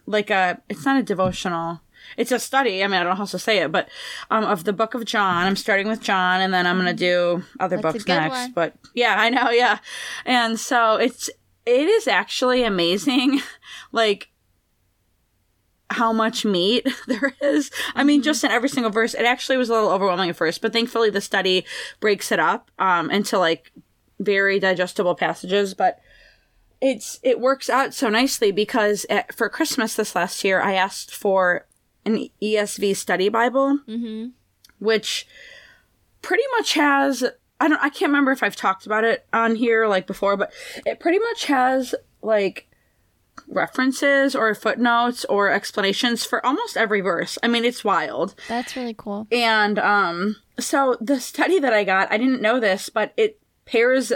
like a it's not a devotional. it's a study. I mean, I don't know how to say it, but um, of the book of John. I'm starting with John, and then I'm going to do other That's books next. one. But yeah, I know, yeah. And so it's it is actually amazing, like how much meat there is. I Mm-hmm. mean, just in every single verse, it actually was a little overwhelming at first, but thankfully the study breaks it up um, into like very digestible passages. But it's it works out so nicely because at, for Christmas this last year, I asked for an ESV study Bible, Mm-hmm. which pretty much has. I don't. I can't remember if I've talked about it on here like before, but it pretty much has like references or footnotes or explanations for almost every verse. I mean, it's wild. That's really cool. And um so the study that I got, I didn't know this, but it pairs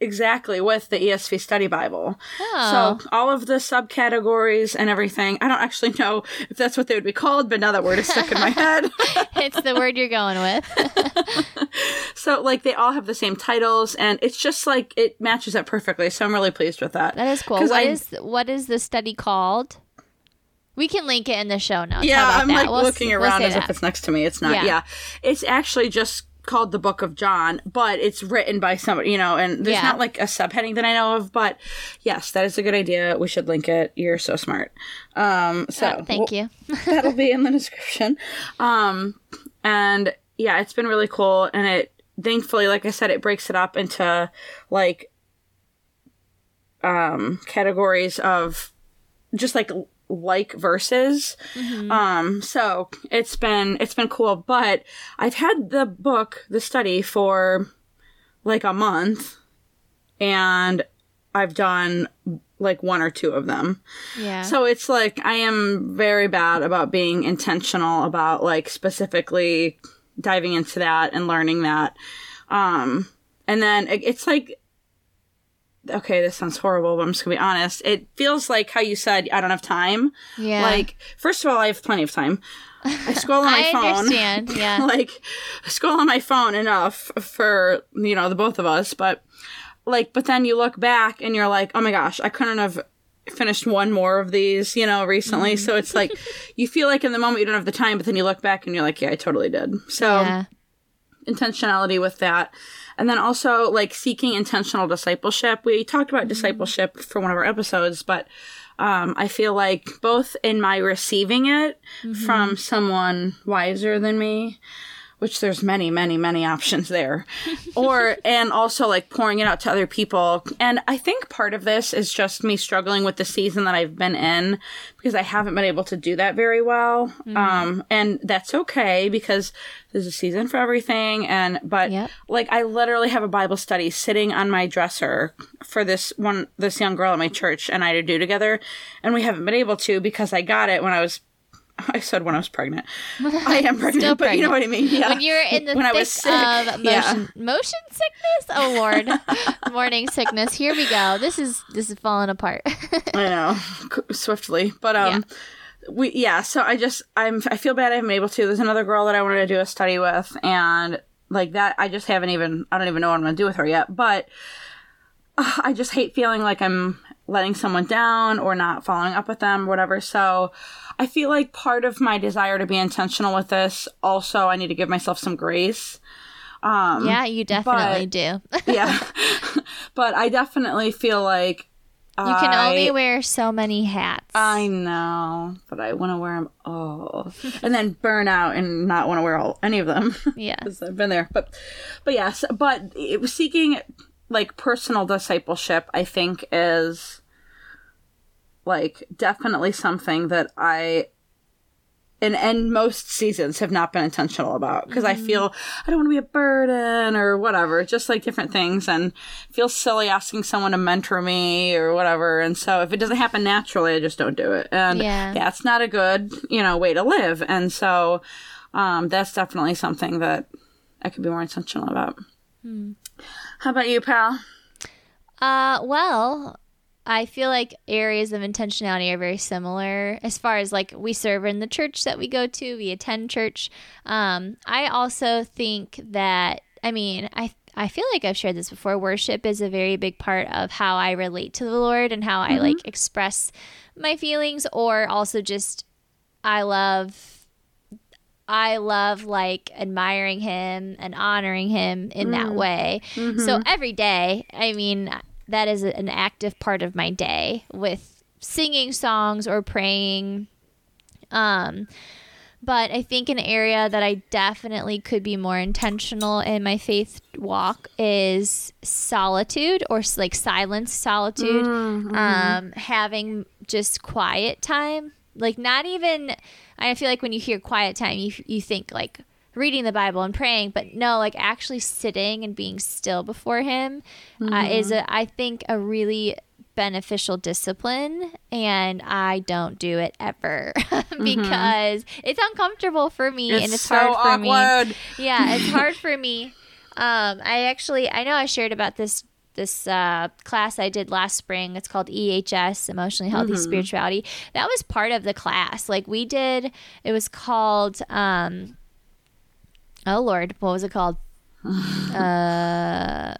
exactly with the ESV study Bible. Oh. So all of the subcategories and everything, I don't actually know if that's what they would be called, but now that word is stuck in my head. it's the word you're going with. so like they all have the same titles and it's just like it matches up perfectly. So I'm really pleased with that. That is cool. What I- is what is the study called? We can link it in the show notes. Yeah, I'm that? like We'll s- looking we'll around say as if it's next to me. It's not. Yeah. Yeah. It's actually just called the Book of John, but it's written by somebody, you know, and there's Yeah. not like a subheading that I know of, but yes, that is a good idea. We should link it. You're so smart. Um so Oh, thank we'll- you. that'll be in the description. Um and yeah, it's been really cool and it thankfully like I said it breaks it up into like um categories of just like like verses um so it's been it's been cool but i've had the book the study for like a month and i've done like one or two of them Yeah. so it's like I am very bad about being intentional about like specifically diving into that and learning that. Um and then it- it's like okay, this sounds horrible, but I'm just to be honest. It feels like how you said I don't have time. yeah. Like first of all, I have plenty of time. I scroll on my phone. I phone. understand. Yeah. like I scroll on my phone enough for you know the both of us but like but then you look back and you're like oh my gosh i couldn't have finished one more of these you know recently Mm-hmm. so it's like you feel like in the moment you don't have the time but then you look back and you're like yeah i totally did so yeah. intentionality with that and then also like seeking intentional discipleship we talked Mm-hmm. about discipleship for one of our episodes but um, i feel like both in my receiving it Mm-hmm. from someone wiser than me which there's many many many options there. Or and also like pouring it out to other people. And i think part of this is just me struggling with the season that i've been in because i haven't been able to do that very well. Um and that's okay because there's a season for everything. And but Yep. like i literally have a bible study sitting on my dresser for this one this young girl at my church and i to do together. And we haven't been able to because i got it when i was I said when I was pregnant. I am pregnant, Still but you know what. I mean. Yeah. When you're in the when I was sick. of Yeah. motion, motion sickness, oh Lord, morning sickness. Here we go. This is this is falling apart. I know swiftly, but um, we yeah. So I just I'm I feel bad I haven't been able to. There's another girl that I wanted to do a study with, and like that I just haven't even I don't even know what I'm gonna do with her yet. But uh, I just hate feeling like I'm letting someone down or not following up with them, whatever. So I feel like part of my desire to be intentional with this also I need to give myself some grace. Um, yeah, you definitely do. yeah, but I definitely feel like You can only I- wear so many hats. I know, but I want to wear them all, and then burn out and not want to wear all any of them. yeah. I've been there, but but yes, but it was seeking like personal discipleship. I think is like definitely something that I. And, and most seasons have not been intentional about because I feel I don't want to be a burden or whatever, just like different things, and feel silly asking someone to mentor me or whatever. And so if it doesn't happen naturally, I just don't do it, and Yeah. that's not a good you know way to live. And so um, that's definitely something that I could be more intentional about. How about you, pal? Uh, well, I feel like areas of intentionality are very similar as far as like we serve in the church that we go to, we attend church. Um, I also think that I mean, I I feel like I've shared this before. Worship is a very big part of how I relate to the Lord and how I like express my feelings or also just I love I love like admiring him and honoring him in that way. So every day, I mean, that is an active part of my day with singing songs or praying. Um, but I think an area that I definitely could be more intentional in my faith walk is solitude or like silence solitude. Um, having just quiet time. Like not even I feel like when you hear quiet time you you think like reading the Bible and praying, but no, like actually sitting and being still before him uh, is a, I think a really beneficial discipline and I don't do it ever because it's uncomfortable for me and it's so hard for me. Yeah, it's hard for me. Um, I actually I know I shared about this this uh, class I did last spring. It's called EHS, Emotionally Healthy Spirituality. That was part of the class. Like we did, it was called. Um, oh Lord, what was it called? uh,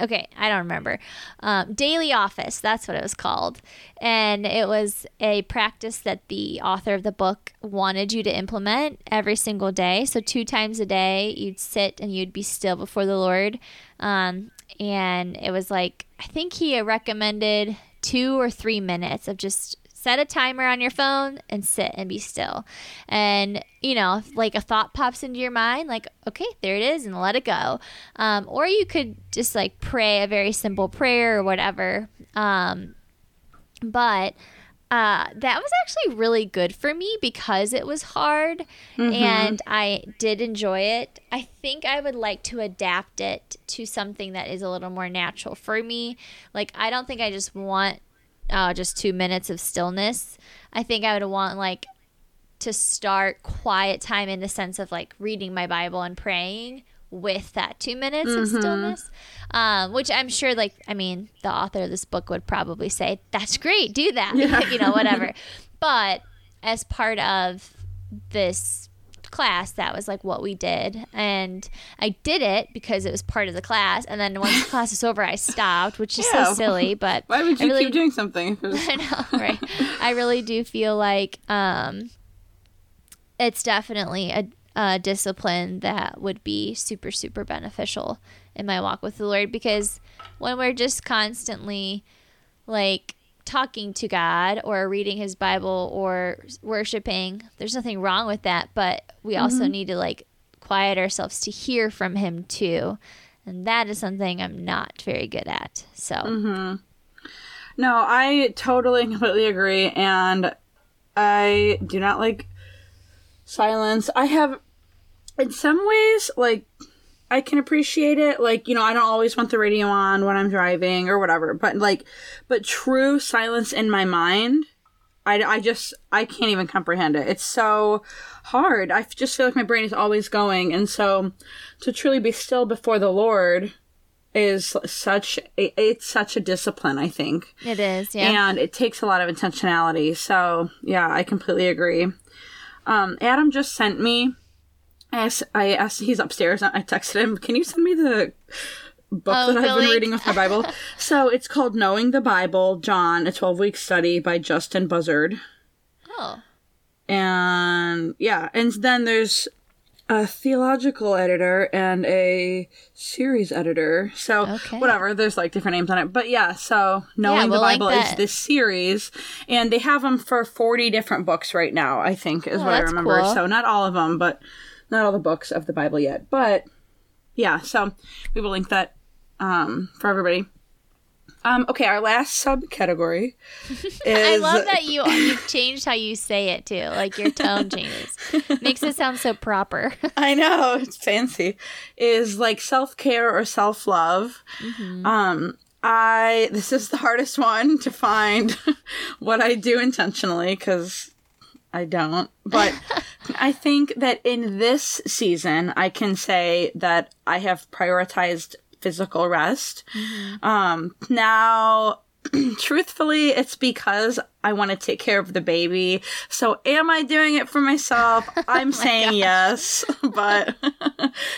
okay, I don't remember. Um, Daily Office, that's what it was called. And it was a practice that the author of the book wanted you to implement every single day. So, two times a day, you'd sit and you'd be still before the Lord. Um, and it was like, I think he recommended two or three minutes of just set a timer on your phone and sit and be still. And, you know, if like a thought pops into your mind, like, okay, there it is, and let it go. Um, or you could just like pray a very simple prayer or whatever. Um, but uh, that was actually really good for me because it was hard and I did enjoy it. I think I would like to adapt it to something that is a little more natural for me. Like, I don't think I just want uh, just two minutes of stillness. I think I would want like to start quiet time in the sense of like reading my Bible and praying with that two minutes of stillness. Um, which I'm sure, like, I mean, the author of this book would probably say, that's great, do that, you know, whatever. but as part of this class, that was like what we did. And I did it because it was part of the class. And then once the class was over, I stopped, which is Yeah. so silly, but Why would you really- keep doing something? if it was- I know, right? I really do feel like um, it's definitely a, a discipline that would be super, super beneficial in my walk with the Lord because when we're just constantly like talking to God or reading His Bible or worshiping, there's nothing wrong with that, but we also need to like quiet ourselves to hear from Him too. And that is something I'm not very good at. So, Mm-hmm. No, I totally and completely agree, and I do not like silence. I have, in some ways, like I can appreciate it. Like you know, I don't always want the radio on when I'm driving or whatever, but like, but true silence in my mind. I, I just I can't even comprehend it. It's so hard. I just feel like my brain is always going, and so to truly be still before the Lord is such a, it's such a discipline. I think it is, yeah. and it takes a lot of intentionality. So yeah, I completely agree. Um, Adam just sent me. I asked, I asked. He's upstairs. I texted him. Can you send me the book Oh, that I've been reading with my Bible? so it's called "Knowing the Bible." John, a twelve week study by Justin Buzzard. oh. And yeah, and then there's a theological editor and a series editor. So Okay. whatever, there's like different names on it. But yeah, so knowing we'll the Bible is this series, and they have them for 40 different books right now. I think is Oh, what I remember. cool. So not all of them, but not all the books of the Bible yet. But yeah, so we will link that um, for everybody. Um, okay, our last subcategory is I love that you you've changed how you say it too. Like your tone changes. Makes it sound so proper. I know it's fancy. Is like self care or self love. Um, I this is the hardest one to find what I do intentionally because I don't. But I think that in this season, I can say that I have prioritized physical rest. Um, now. Truthfully, it's because I want to take care of the baby. So, am I doing it for myself? I'm saying yes, but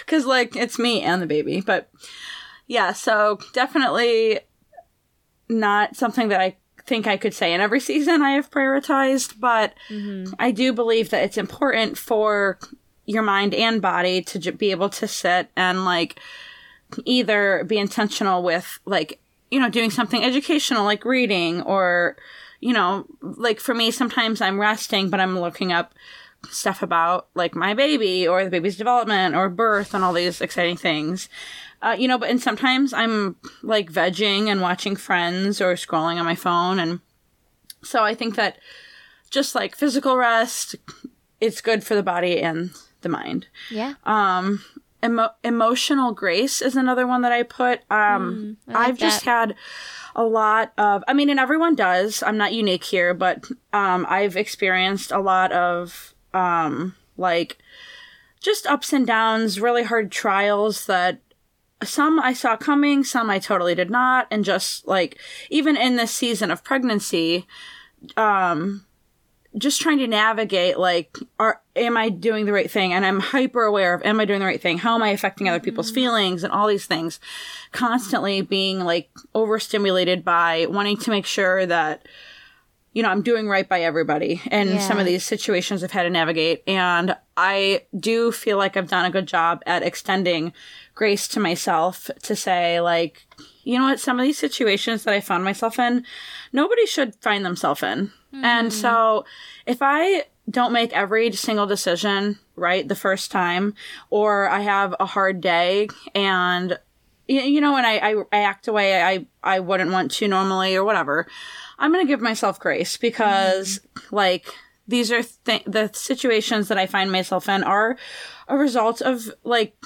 because like it's me and the baby. But yeah, so definitely not something that I think I could say in every season I have prioritized, but mm-hmm. I do believe that it's important for your mind and body to j- be able to sit and like either be intentional with like you know doing something educational like reading or you know like for me sometimes i'm resting but i'm looking up stuff about like my baby or the baby's development or birth and all these exciting things uh, you know but and sometimes i'm like vegging and watching friends or scrolling on my phone and so i think that just like physical rest it's good for the body and the mind Yeah. um emo- emotional grace is another one that i put um Mm, I like i've just that. had a lot of i mean and everyone does i'm not unique here but um i've experienced a lot of um like just ups and downs really hard trials that some I saw coming, some I totally did not, and just like even in this season of pregnancy, um, just trying to navigate like, are am I doing the right thing? And I'm hyper aware of, am I doing the right thing? How am I affecting other people's feelings and all these things? Constantly being like overstimulated by wanting to make sure that you know, I'm doing right by everybody in Yeah. some of these situations I've had to navigate. And I do feel like I've done a good job at extending grace to myself to say, like, you know what, some of these situations that I found myself in, nobody should find themselves in. And mm-hmm. so if I don't make every single decision right the first time, or I have a hard day and you, know, when I, I, I act away I, I wouldn't want to normally or whatever, I'm going to give myself grace because, like, these are th- the situations that I find myself in are a result of, like,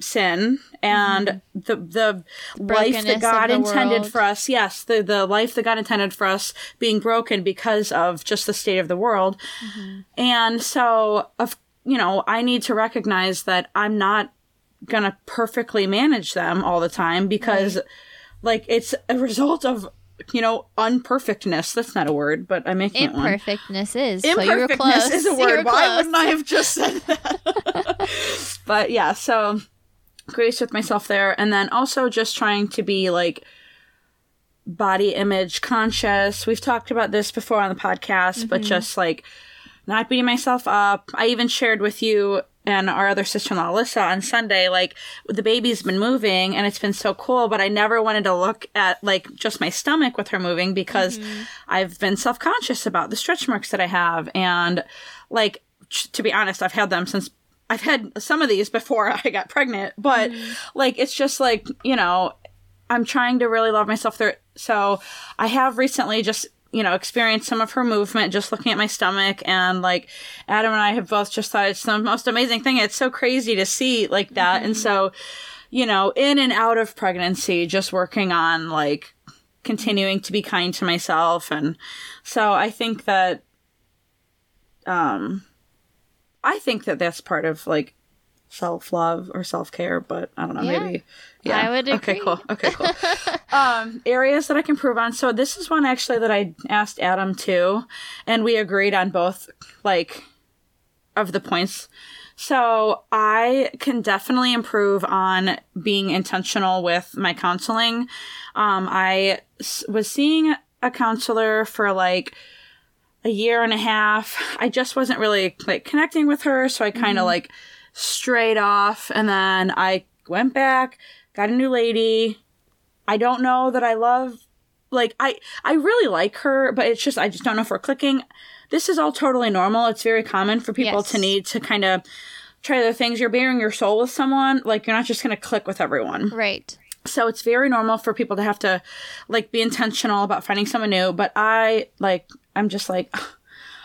sin and the the life that God intended world. for us. Yes, the the life that God intended for us being broken because of just the state of the world. And so of you know, I need to recognize that I'm not going to perfectly manage them all the time because like it's a result of you know unperfectness. That's not a word but i'm making it one. Imperfectness is. So imperfectness close. is a word. why close. wouldn't i have just said that? But yeah so grace with myself there. And then also just trying to be like body image conscious. We've talked about this before on the podcast but mm-hmm. just like not beating myself up. I even shared with you and our other sister-in-law alyssa on sunday like the baby's been moving and it's been so cool but i never wanted to look at like just my stomach with her moving because mm-hmm. i've been self-conscious about the stretch marks that i have. And like t- to be honest i've had them since i've had some of these before i got pregnant but mm-hmm. like it's just like you know I'm trying to really love myself through it. So I have recently just, you know, experienced some of her movement just looking at my stomach and like Adam and I have both just thought it's the most amazing thing. It's so crazy to see like that. And so, you know, in and out of pregnancy, just working on like continuing to be kind to myself. And so I think that, um, I think that that's part of like self love or self care, but I don't know, Yeah. maybe. I would Okay, cool. Okay, cool. um, areas that I can improve on. So this is one actually that I asked Adam too, and we agreed on both like of the points. So I can definitely improve on being intentional with my counseling. Um, I s- was seeing a counselor for like a year and a half. I just wasn't really like connecting with her, so I kind of like strayed off and then I went back, got a new lady. I don't know that I love like I I really like her, but it's just I just don't know if we're clicking. This is all totally normal. It's very common for people Yes. to need to kind of try other things. You're bearing your soul with someone, like you're not just going to click with everyone. Right. So it's very normal for people to have to like be intentional about finding someone new, but I like I'm just like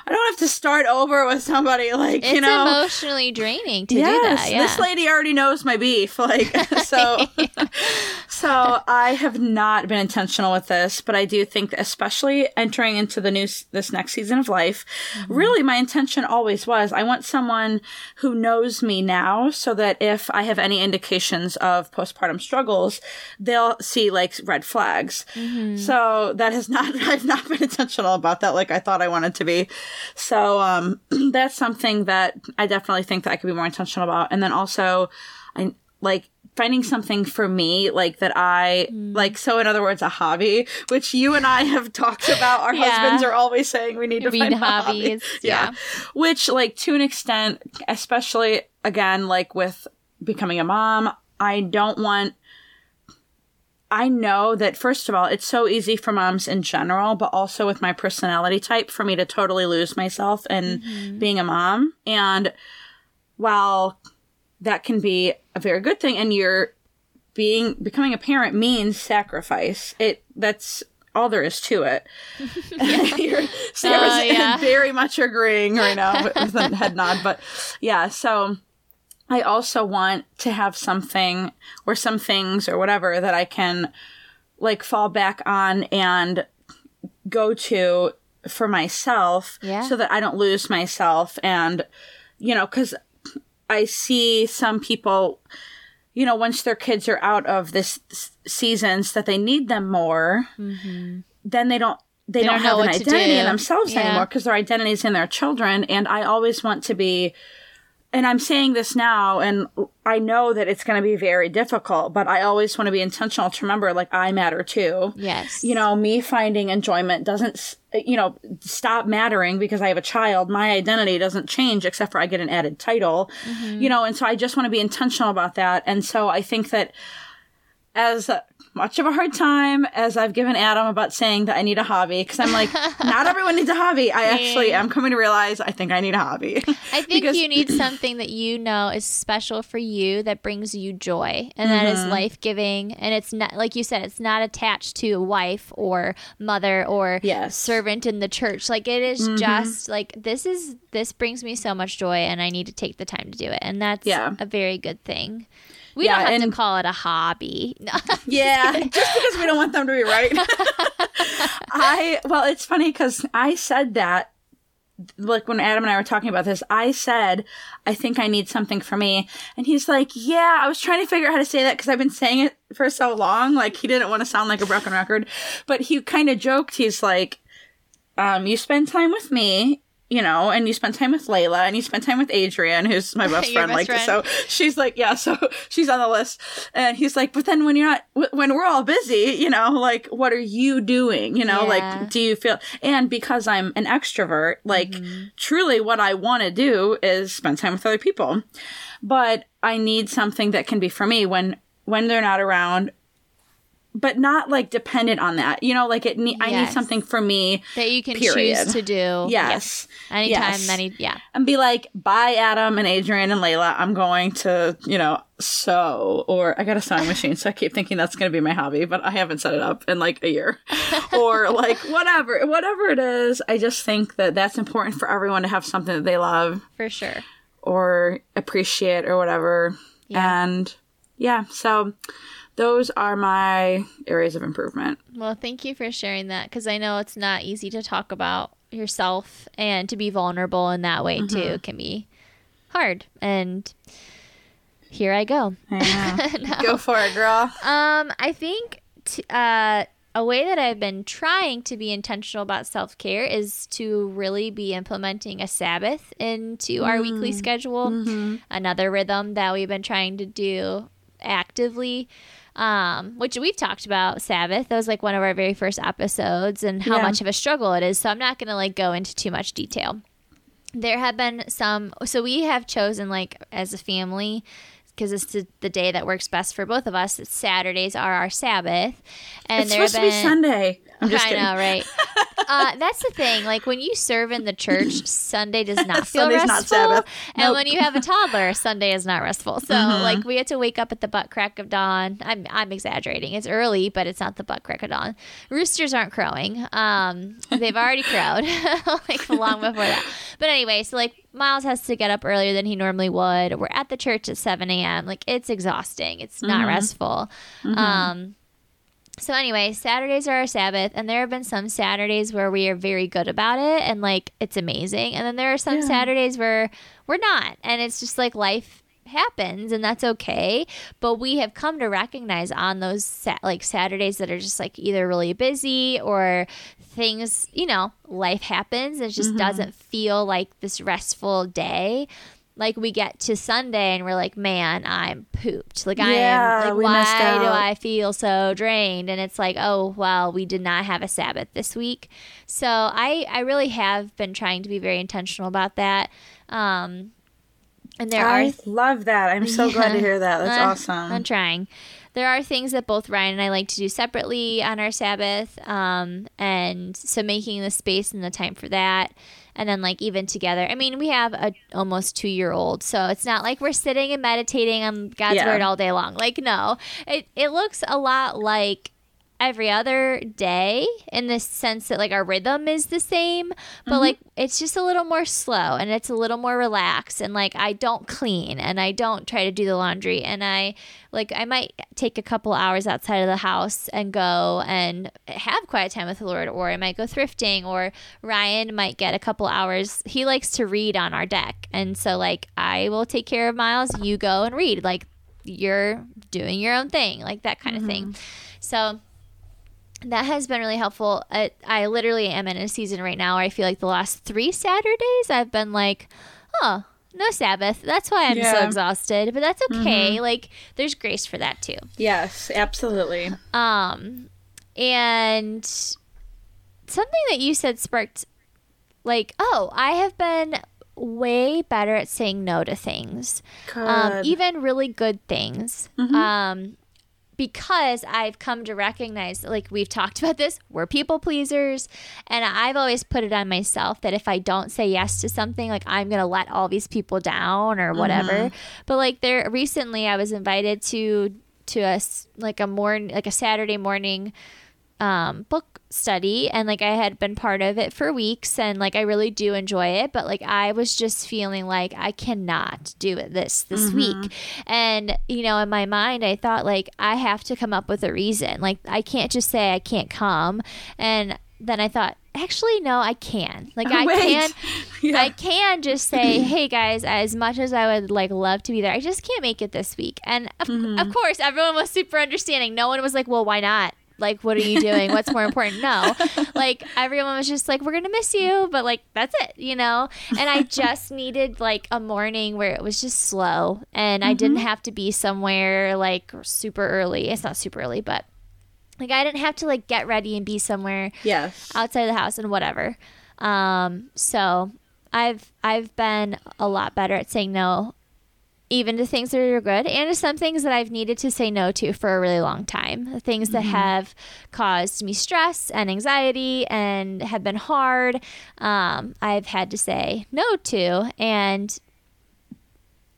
I don't have to start over with somebody like, It's you know. emotionally draining to yes, do that. Yeah. this lady already knows my beef. Like so so I have not been intentional with this, but I do think especially entering into the new this next season of life, Mm-hmm. really my intention always was I want someone who knows me now so that if I have any indications of postpartum struggles, they'll see like red flags. Mm-hmm. So that has not I've not been intentional about that like I thought I wanted to be. So um that's something that I definitely think that I could be more intentional about. And then also I like finding something for me like that I Mm. like so in other words a hobby which you and I have talked about our Yeah. husbands are always saying we need to We find a hobby. hobbies, yeah. which like to an extent especially again like with becoming a mom I don't want I know that first of all, it's so easy for moms in general, but also with my personality type for me to totally lose myself in Mm-hmm. being a mom. And while that can be a very good thing and you're being becoming a parent means sacrifice. It that's all there is to it. Sarah's Oh, yeah. very much agreeing right now with, with a head nod, but yeah. So I also want to have something or some things or whatever that I can like fall back on and go to for myself Yeah. so that I don't lose myself and you know cuz I see some people you know once their kids are out of this seasons that they need them more then they don't they, don't, Mm-hmm. don't know have an identity in themselves Yeah. anymore because their identity is in their children and I always want to be and I'm saying this now, and I know that it's going to be very difficult, but I always want to be intentional to remember, like, I matter too. Yes. You know, me finding enjoyment doesn't, you know, stop mattering because I have a child. My identity doesn't change except for I get an added title, mm-hmm. you know, and so I just want to be intentional about that. And so I think that as much of a hard time as I've given Adam about saying that I need a hobby, because I'm like, not everyone needs a hobby. I actually am coming to realize I think I need a hobby. I think Because- you need something that you know is special for you that brings you joy and that Mm-hmm. is life giving. And it's not, like you said, it's not attached to a wife or mother or Yes. servant in the church. Like it is Mm-hmm. just like, this is, this brings me so much joy and I need to take the time to do it. And that's Yeah. a very good thing. We Yeah, don't have to and- call it a hobby. Yeah, just because we don't want them to be right. I well, it's funny because I said that, like when Adam and I were talking about this, I said I think I need something for me, and he's like, "Yeah, I was trying to figure out how to say that because I've been saying it for so long. Like he didn't want to sound like a broken record, but he kind of joked. He's like, um, you spend time with me." You know, and you spend time with Layla, and you spend time with Adrian, who's my best friend. best like, friend. so she's like, yeah, so she's on the list. And he's like, but then when you're not, when we're all busy, you know, like, what are you doing? You know, Yeah. like, do you feel, and because I'm an extrovert, like, Mm-hmm. truly what I want to do is spend time with other people. But I need something that can be for me when, when they're not around, but not like dependent on that. You know, like it, ne- I need something for me. that you can Period. choose to do. Yes. Yeah. Anytime, Yes. any, yeah. and be like, bye, Adam and Adrian and Layla. I'm going to, you know, sew, or I got a sewing machine, so I keep thinking that's going to be my hobby, but I haven't set it up in like a year, or like whatever, whatever it is. I just think that that's important for everyone to have something that they love For sure. or appreciate or whatever. Yeah. And yeah, so those are my areas of improvement. Well, thank you for sharing that because I know it's not easy to talk about yourself and to be vulnerable in that way Mm-hmm. too can be hard. And here I go. I know. Go for it, girl. Um, I think t- uh, a way that I've been trying to be intentional about self care is to really be implementing a Sabbath into our weekly Mm. schedule. Mm-hmm. Another rhythm that we've been trying to do actively. Um, which we've talked about Sabbath. That was like one of our very first episodes and how Yeah. much of a struggle it is. So I'm not going to like go into too much detail there have been some so we have chosen like as a family because it's the, the day that works best for both of us saturdays are our sabbath and It's supposed to be Sunday. I'm just I kidding. know, right? uh, that's the thing. Like when you serve in the church, Sunday does not feel Sunday's not restful. Sabbath. And Nope. Mm-hmm. when you have a toddler, Sunday is not restful. So like we had to wake up at the butt crack of dawn. I'm I'm exaggerating. It's early, but it's not the butt crack of dawn. Roosters aren't crowing. Um, they've already crowed like long before that. But anyway, so like Miles has to get up earlier than he normally would. We're at the church at 7 a.m. Like it's exhausting. It's not Mm-hmm. restful. Um, so anyway, Saturdays are our Sabbath, and there have been some Saturdays where we are very good about it, and like it's amazing, and then there are some Yeah. Saturdays where we're not, and it's just like life happens, and that's okay. But we have come to recognize on those sa- like Saturdays that are just like either really busy or things, you know, life happens. It just mm-hmm. doesn't feel like this restful day like we get to Sunday and we're like, man, I'm pooped. Like I Yeah, am. Like why do. I feel so drained? And it's like, oh well, we did not have a Sabbath this week. So I I really have been trying to be very intentional about that. Um, and there are I love that. I'm so glad to hear that. That's uh, awesome. I'm trying. There are things that both Ryan and I like to do separately on our Sabbath. Um, and so making the space and the time for that. And then like even together. I mean, we have a almost two year old, so it's not like we're sitting and meditating on God's Yeah. word all day long. Like no, it it looks a lot like every other day in the sense that like our rhythm is the same but mm-hmm. like it's just a little more slow and it's a little more relaxed and like I don't clean and I don't try to do the laundry and I like I might take a couple hours outside of the house and go and have quiet time with the Lord or I might go thrifting or Ryan might get a couple hours. He likes to read on our deck and so like I will take care of Miles you go and read like you're doing your own thing like that kind of thing mm-hmm. so that has been really helpful. I, I literally am in a season right now where I feel like the last three Saturdays I've been like, oh, no Sabbath. That's why I'm so exhausted, but that's okay. Like, there's grace for that too. yes, absolutely. Um, and something that you said sparked, like, oh, I have been way better at saying no to things um, even really good things. Um, because I've come to recognize, like we've talked about this, we're people pleasers, and I've always put it on myself that if I don't say yes to something, like I'm gonna let all these people down or whatever. Mm-hmm. But like there, recently I was invited to to us like a morning, like a Saturday morning um, book study and like I had been part of it for weeks and like I really do enjoy it but like I was just feeling like I cannot do it this this week and you know in my mind I thought like I have to come up with a reason like I can't just say I can't come and then I thought actually no I can like I Wait. can Yeah. I can just say, "Hey guys, as much as I would like love to be there, I just can't make it this week." And of, of course, everyone was super understanding. No one was like, "Well, why not?" Like, what are you doing? What's more important? No. Like, everyone was just like, we're going to miss you, but like, that's it, you know? And I just needed like a morning where it was just slow and I didn't have to be somewhere like super early. It's not super early, but like, I didn't have to like get ready and be somewhere yes. outside of the house and whatever. Um, so I've I've been a lot better at saying no, even to things that are good, and to some things that I've needed to say no to for a really long time. Things that have caused me stress and anxiety and have been hard. Um, I've had to say no to, and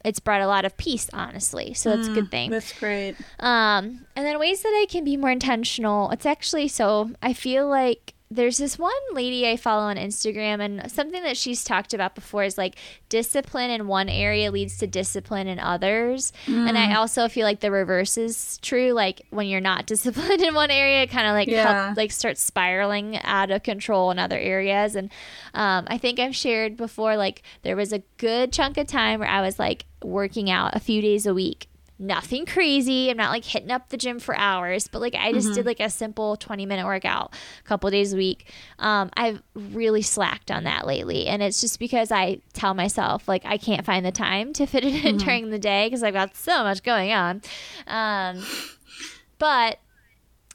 it's brought a lot of peace, honestly. So that's a good thing. That's great. Um, and then ways that I can be more intentional. It's actually so I feel like there's this one lady I follow on Instagram, and something that she's talked about before is like discipline in one area leads to discipline in others. And I also feel like the reverse is true. Like when you're not disciplined in one area, it kind of like Yeah. help, like starts spiraling out of control in other areas. And um, I think I've shared before, like there was a good chunk of time where I was like working out a few days a week nothing crazy. I'm not like hitting up the gym for hours, but like I just did like a simple 20 minute workout a couple days a week. Um, I've really slacked on that lately. And it's just because I tell myself like I can't find the time to fit it in during the day because I've got so much going on. Um, but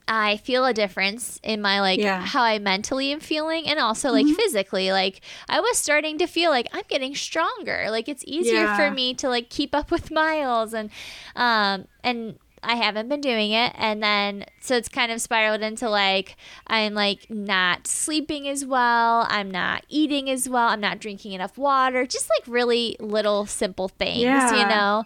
I feel a difference in my like Yeah. how I mentally am feeling and also like physically. Like I was starting to feel like I'm getting stronger. Like it's easier Yeah. for me to like keep up with miles and um and I haven't been doing it and then so it's kind of spiraled into like I'm like not sleeping as well, I'm not eating as well, I'm not drinking enough water, just like really little simple things, you know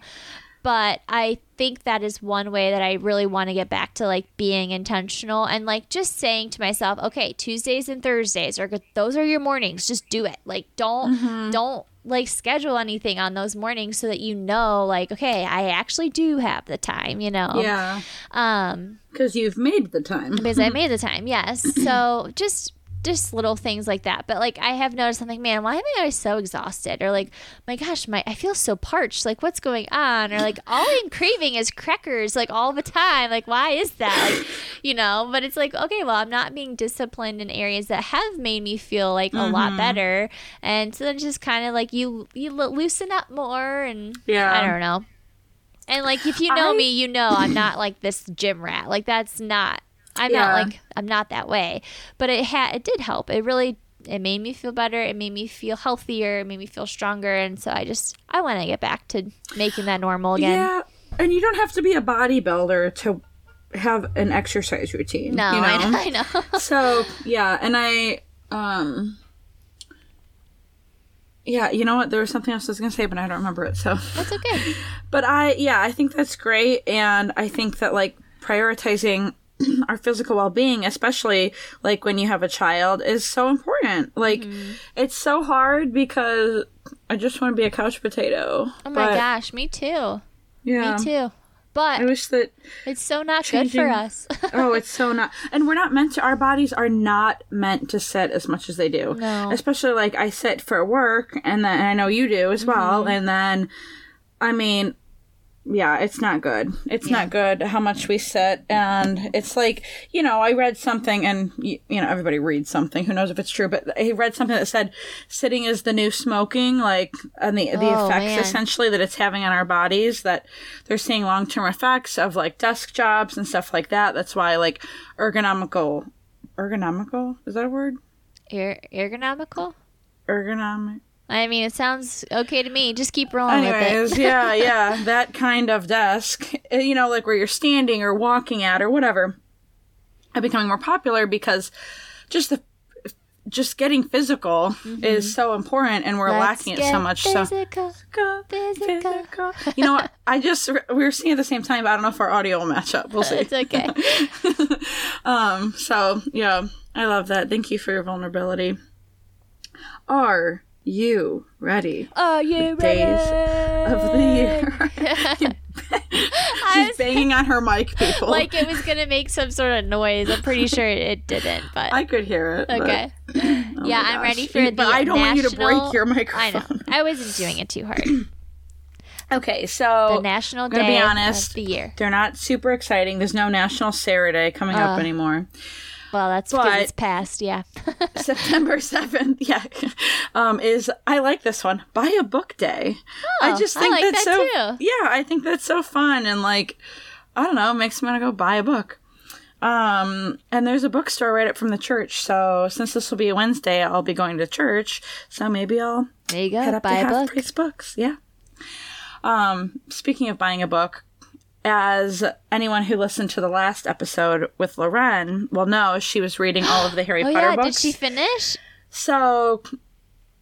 but I think that is one way that I really want to get back to like being intentional and like just saying to myself, okay, Tuesdays and Thursdays are good. Those are your mornings. Just do it. Like don't don't like schedule anything on those mornings so that you know like okay, I actually do have the time, you know. Yeah. Um Because you've made the time. because I made the time. Yes. So just just little things like that. But like I have noticed, I'm like, man, why am I always so exhausted? Or like, my gosh, my I feel so parched. Like, what's going on? Or like, all I'm craving is crackers, like all the time. Like, why is that? Like, you know. But it's like, okay, well, I'm not being disciplined in areas that have made me feel like a Mm-hmm. lot better, and so then just kind of like you you lo- loosen up more, and Yeah. I don't know. And like, if you know I- me, you know I'm not like this gym rat. Like that's not. I'm Yeah. not like I'm not that way. But it had it did help. It really it made me feel better. It made me feel healthier. It made me feel stronger. And so I just I want to get back to making that normal again. Yeah, and you don't have to be a bodybuilder to have an exercise routine. No, you know? I know. I know. so yeah, and I um yeah, you know what? There was something else I was gonna say, but I don't remember it. So, That's okay. but I yeah, I think that's great, and I think that like prioritizing our physical well-being especially like when you have a child is so important like Mm-hmm. it's so hard because i just want to be a couch potato Oh my But, gosh, me too. yeah Me too. But I wish that it's so not good for us. oh, it's so not. And we're not meant to. Our bodies are not meant to sit as much as they do. No. Especially like I sit for work, and then and I know you do as well. Mm-hmm. And then, I mean, yeah, it's not good. It's not good how much we sit, and it's like you know, I read something, and you, you know, everybody reads something. Who knows if it's true? But he read something that said sitting is the new smoking, like, and the the Oh, effects man. essentially that it's having on our bodies. That they're seeing long term effects of like desk jobs and stuff like that. That's why like ergonomical, ergonomical is that a word? Er- ergonomical? Ergonomic. I mean, it sounds okay to me. Just keep rolling with Anyways, it. yeah, yeah, that kind of desk, eh, you know, like where you're standing or walking at or whatever, are becoming more popular because just the just getting physical is so important, and we're Mm-hmm. Let's lacking it so much. So Physical. Physical. Physical. You know what? I just we were seeing at the same time. But I don't know if our audio will match up. We'll see. It's okay. Um. So yeah, I love that. Thank you for your vulnerability. Are you ready? Are you Days ready? Of the year. I She's banging on her mic, people. like it was gonna make some sort of noise. I'm pretty sure it didn't, but I could hear it. but- okay. oh yeah, I'm ready for the But I don't want you to break national- your I microphone. know. I wasn't doing it too hard. Okay, so The National gonna be Day honest. of the Year. they're not super exciting. There's no National Sarah Day coming up Uh. anymore. Well, that's because it's past. Yeah. September 7th, yeah, um, is I like this one. Buy a book day. I Oh, just I think like that's that so too. Yeah, I think that's so fun and like I don't know, makes me want to go buy a book. Um, and there's a bookstore right up from the church. So since this will be a Wednesday, I'll be going to church. So maybe I'll There you head go. up Buy to a half book. price books. Yeah. Um, speaking of buying a book, as anyone who listened to the last episode with Loren will know, she was reading all of the Harry Oh Potter yeah, books. did she finish? So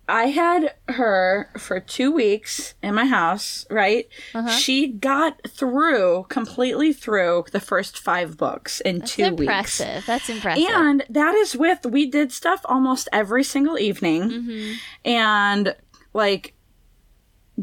I had her for two weeks in my house, right? Uh-huh. She got through, completely through the first five books in That's two weeks. That's impressive. That's impressive. And that is with, we did stuff almost every single evening. Mm-hmm. And like,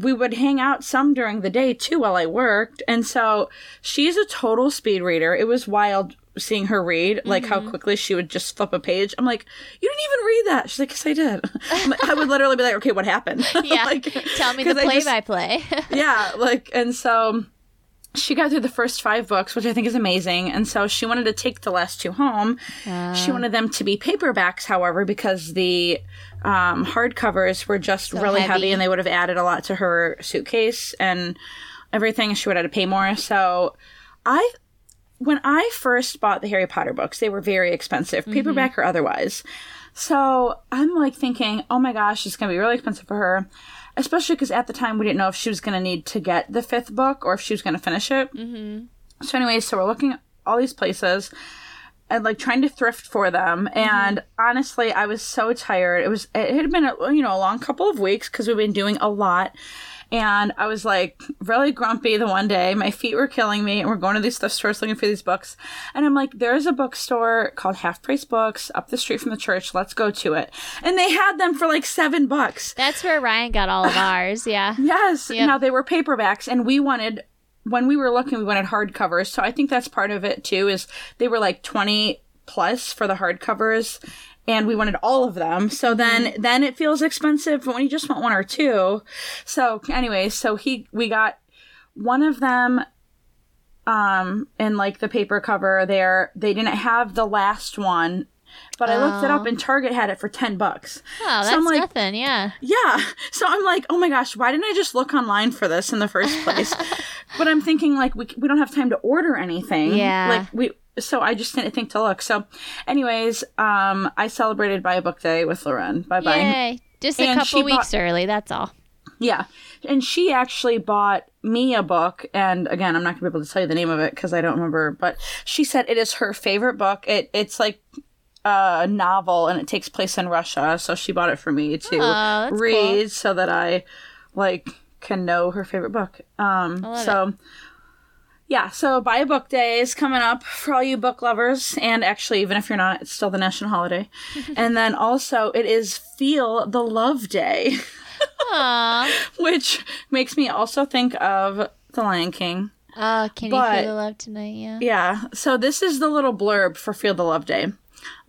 we would hang out some during the day too while I worked. And so she's a total speed reader. It was wild seeing her read, like Mm-hmm. how quickly she would just flip a page. I'm like, you didn't even read that. She's like, yes, I did. Like- I would literally be like, okay, what happened? yeah. like, Tell me the play just- by play. yeah, like, and so she got through the first five books, which I think is amazing. And so she wanted to take the last two home. Uh. she wanted them to be paperbacks, however, because the um, hardcovers were just really heavy. heavy. and they would have added a lot to her suitcase and everything. She would have had to pay more. So I. When I first bought the Harry Potter books, they were very expensive, paperback or otherwise. So I'm like thinking, oh my gosh, it's going to be really expensive for her. Especially because at the time we didn't know if she was going to need to get the fifth book or if she was going to finish it. Mm-hmm. So, anyways, so we're looking at all these places and like trying to thrift for them. Mm-hmm. And honestly, I was so tired. It was, it had been, a, you know, a long couple of weeks because we've been doing a lot. And I was like really grumpy the one day. My feet were killing me, and we're going to these thrift stores looking for these books. And I'm like, there's a bookstore called Half Price Books up the street from the church. Let's go to it. And they had them for like seven bucks. That's where Ryan got all of ours. Yeah. Yes. Yep. Now they were paperbacks, and we wanted when we were looking, we wanted hardcovers. So I think that's part of it too. Is they were like twenty plus for the hardcovers and we wanted all of them. So then then it feels expensive when you just want one or two. So anyway, so he we got one of them um in like the paper cover there. They didn't have the last one. But I looked it up Oh. and Target had it for 10 bucks. Oh, that's So I'm like, nothing. Yeah. yeah. So I'm like, oh my gosh, why didn't I just look online for this in the first place? but I'm thinking like we we don't have time to order anything. Yeah. Like we so I just didn't think to look. So anyways, um I celebrated buy a book day with Lauren. Bye bye. Yay. Just a And couple weeks early. That's all. Yeah. And she actually bought me a book and again, I'm not going to be able to tell you the name of it cuz I don't remember, but she said it is her favorite book. It it's like a novel and it takes place in Russia, so she bought it for me to Oh, that's cool. read so that I like can know her favorite book. Um so yeah, so buy a book day is coming up for all you book lovers, and actually, even if you're not, it's still the national holiday. and then also, it is Feel the Love Day. Which makes me also think of The Lion King. Oh, can But- you feel the love tonight? Yeah. Yeah, so this is the little blurb for Feel the Love Day.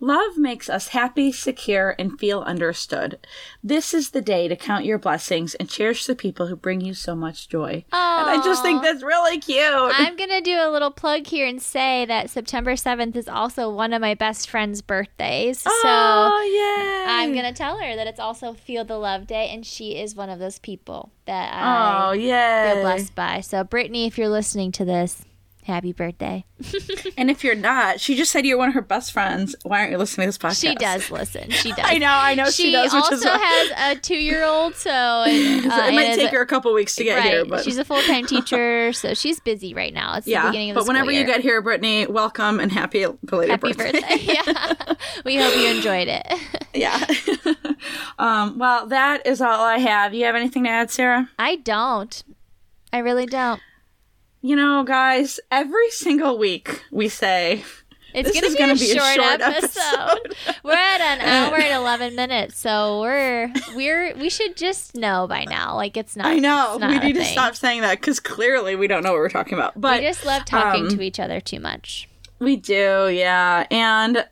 Love makes us happy, secure, and feel understood. This is the day to count your blessings and cherish the people who bring you so much joy. And I just think that's really cute. I'm going to do a little plug here and say that September 7th is also one of my best friend's birthdays. So oh, yeah. I'm going to tell her that it's also Feel the Love Day, and she is one of those people that Oh, I yeah. feel blessed by. So, Brittany, if you're listening to this, happy birthday. And if you're not, she just said you're one of her best friends. Why aren't you listening to this podcast? She does listen. She does. I know, I know she, She, does, which also has a two year old, so uh, it might take a- her a couple weeks to get right. here, but she's a full time teacher, so she's busy right now. It's the beginning of the year. But whenever school you get here, Brittany, welcome and happy belated Happy birthday. birthday. yeah. we hope you enjoyed it. yeah. um, well, that is all I have. You have anything to add, Sarah? I don't. I really don't. You know, guys, every single week we say It's This gonna is be, gonna a, be a short short episode. episode. we're at an hour and eleven minutes, so we're we're we should just know by now. Like it's not. I know not we need to thing. stop saying that because clearly we don't know what we're talking about. But we just love talking um, to each other too much. We do, yeah. And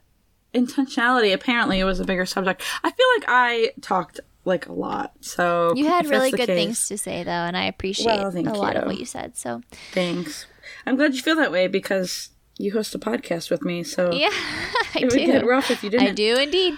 intentionality apparently was a bigger subject. I feel like I talked like a lot. So You had really good case, things to say though, and I appreciate Well, a lot of what you said. So Thanks. I'm glad you feel that way because you host a podcast with me. So yeah, I it would get rough if you didn't. I do indeed.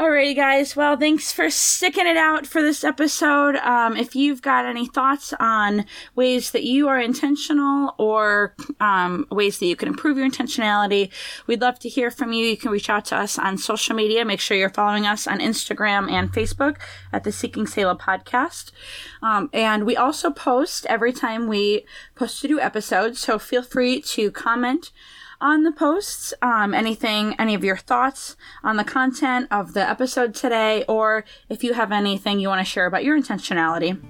Alrighty, guys. Well, thanks for sticking it out for this episode. Um, if you've got any thoughts on ways that you are intentional or um, ways that you can improve your intentionality, we'd love to hear from you. You can reach out to us on social media. Make sure you're following us on Instagram and Facebook at the Seeking Selah podcast. Um, and we also post every time we post a new episode, so feel free to comment on the posts, um, anything, any of your thoughts on the content of the episode today, or if you have anything you want to share about your intentionality.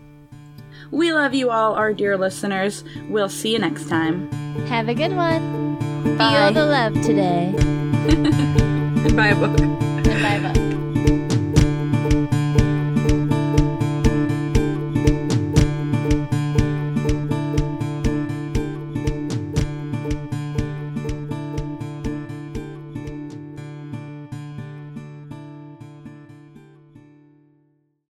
We love you all, our dear listeners. We'll see you next time. Have a good one. Bye. Feel the love today. Bye, book. And bye bye.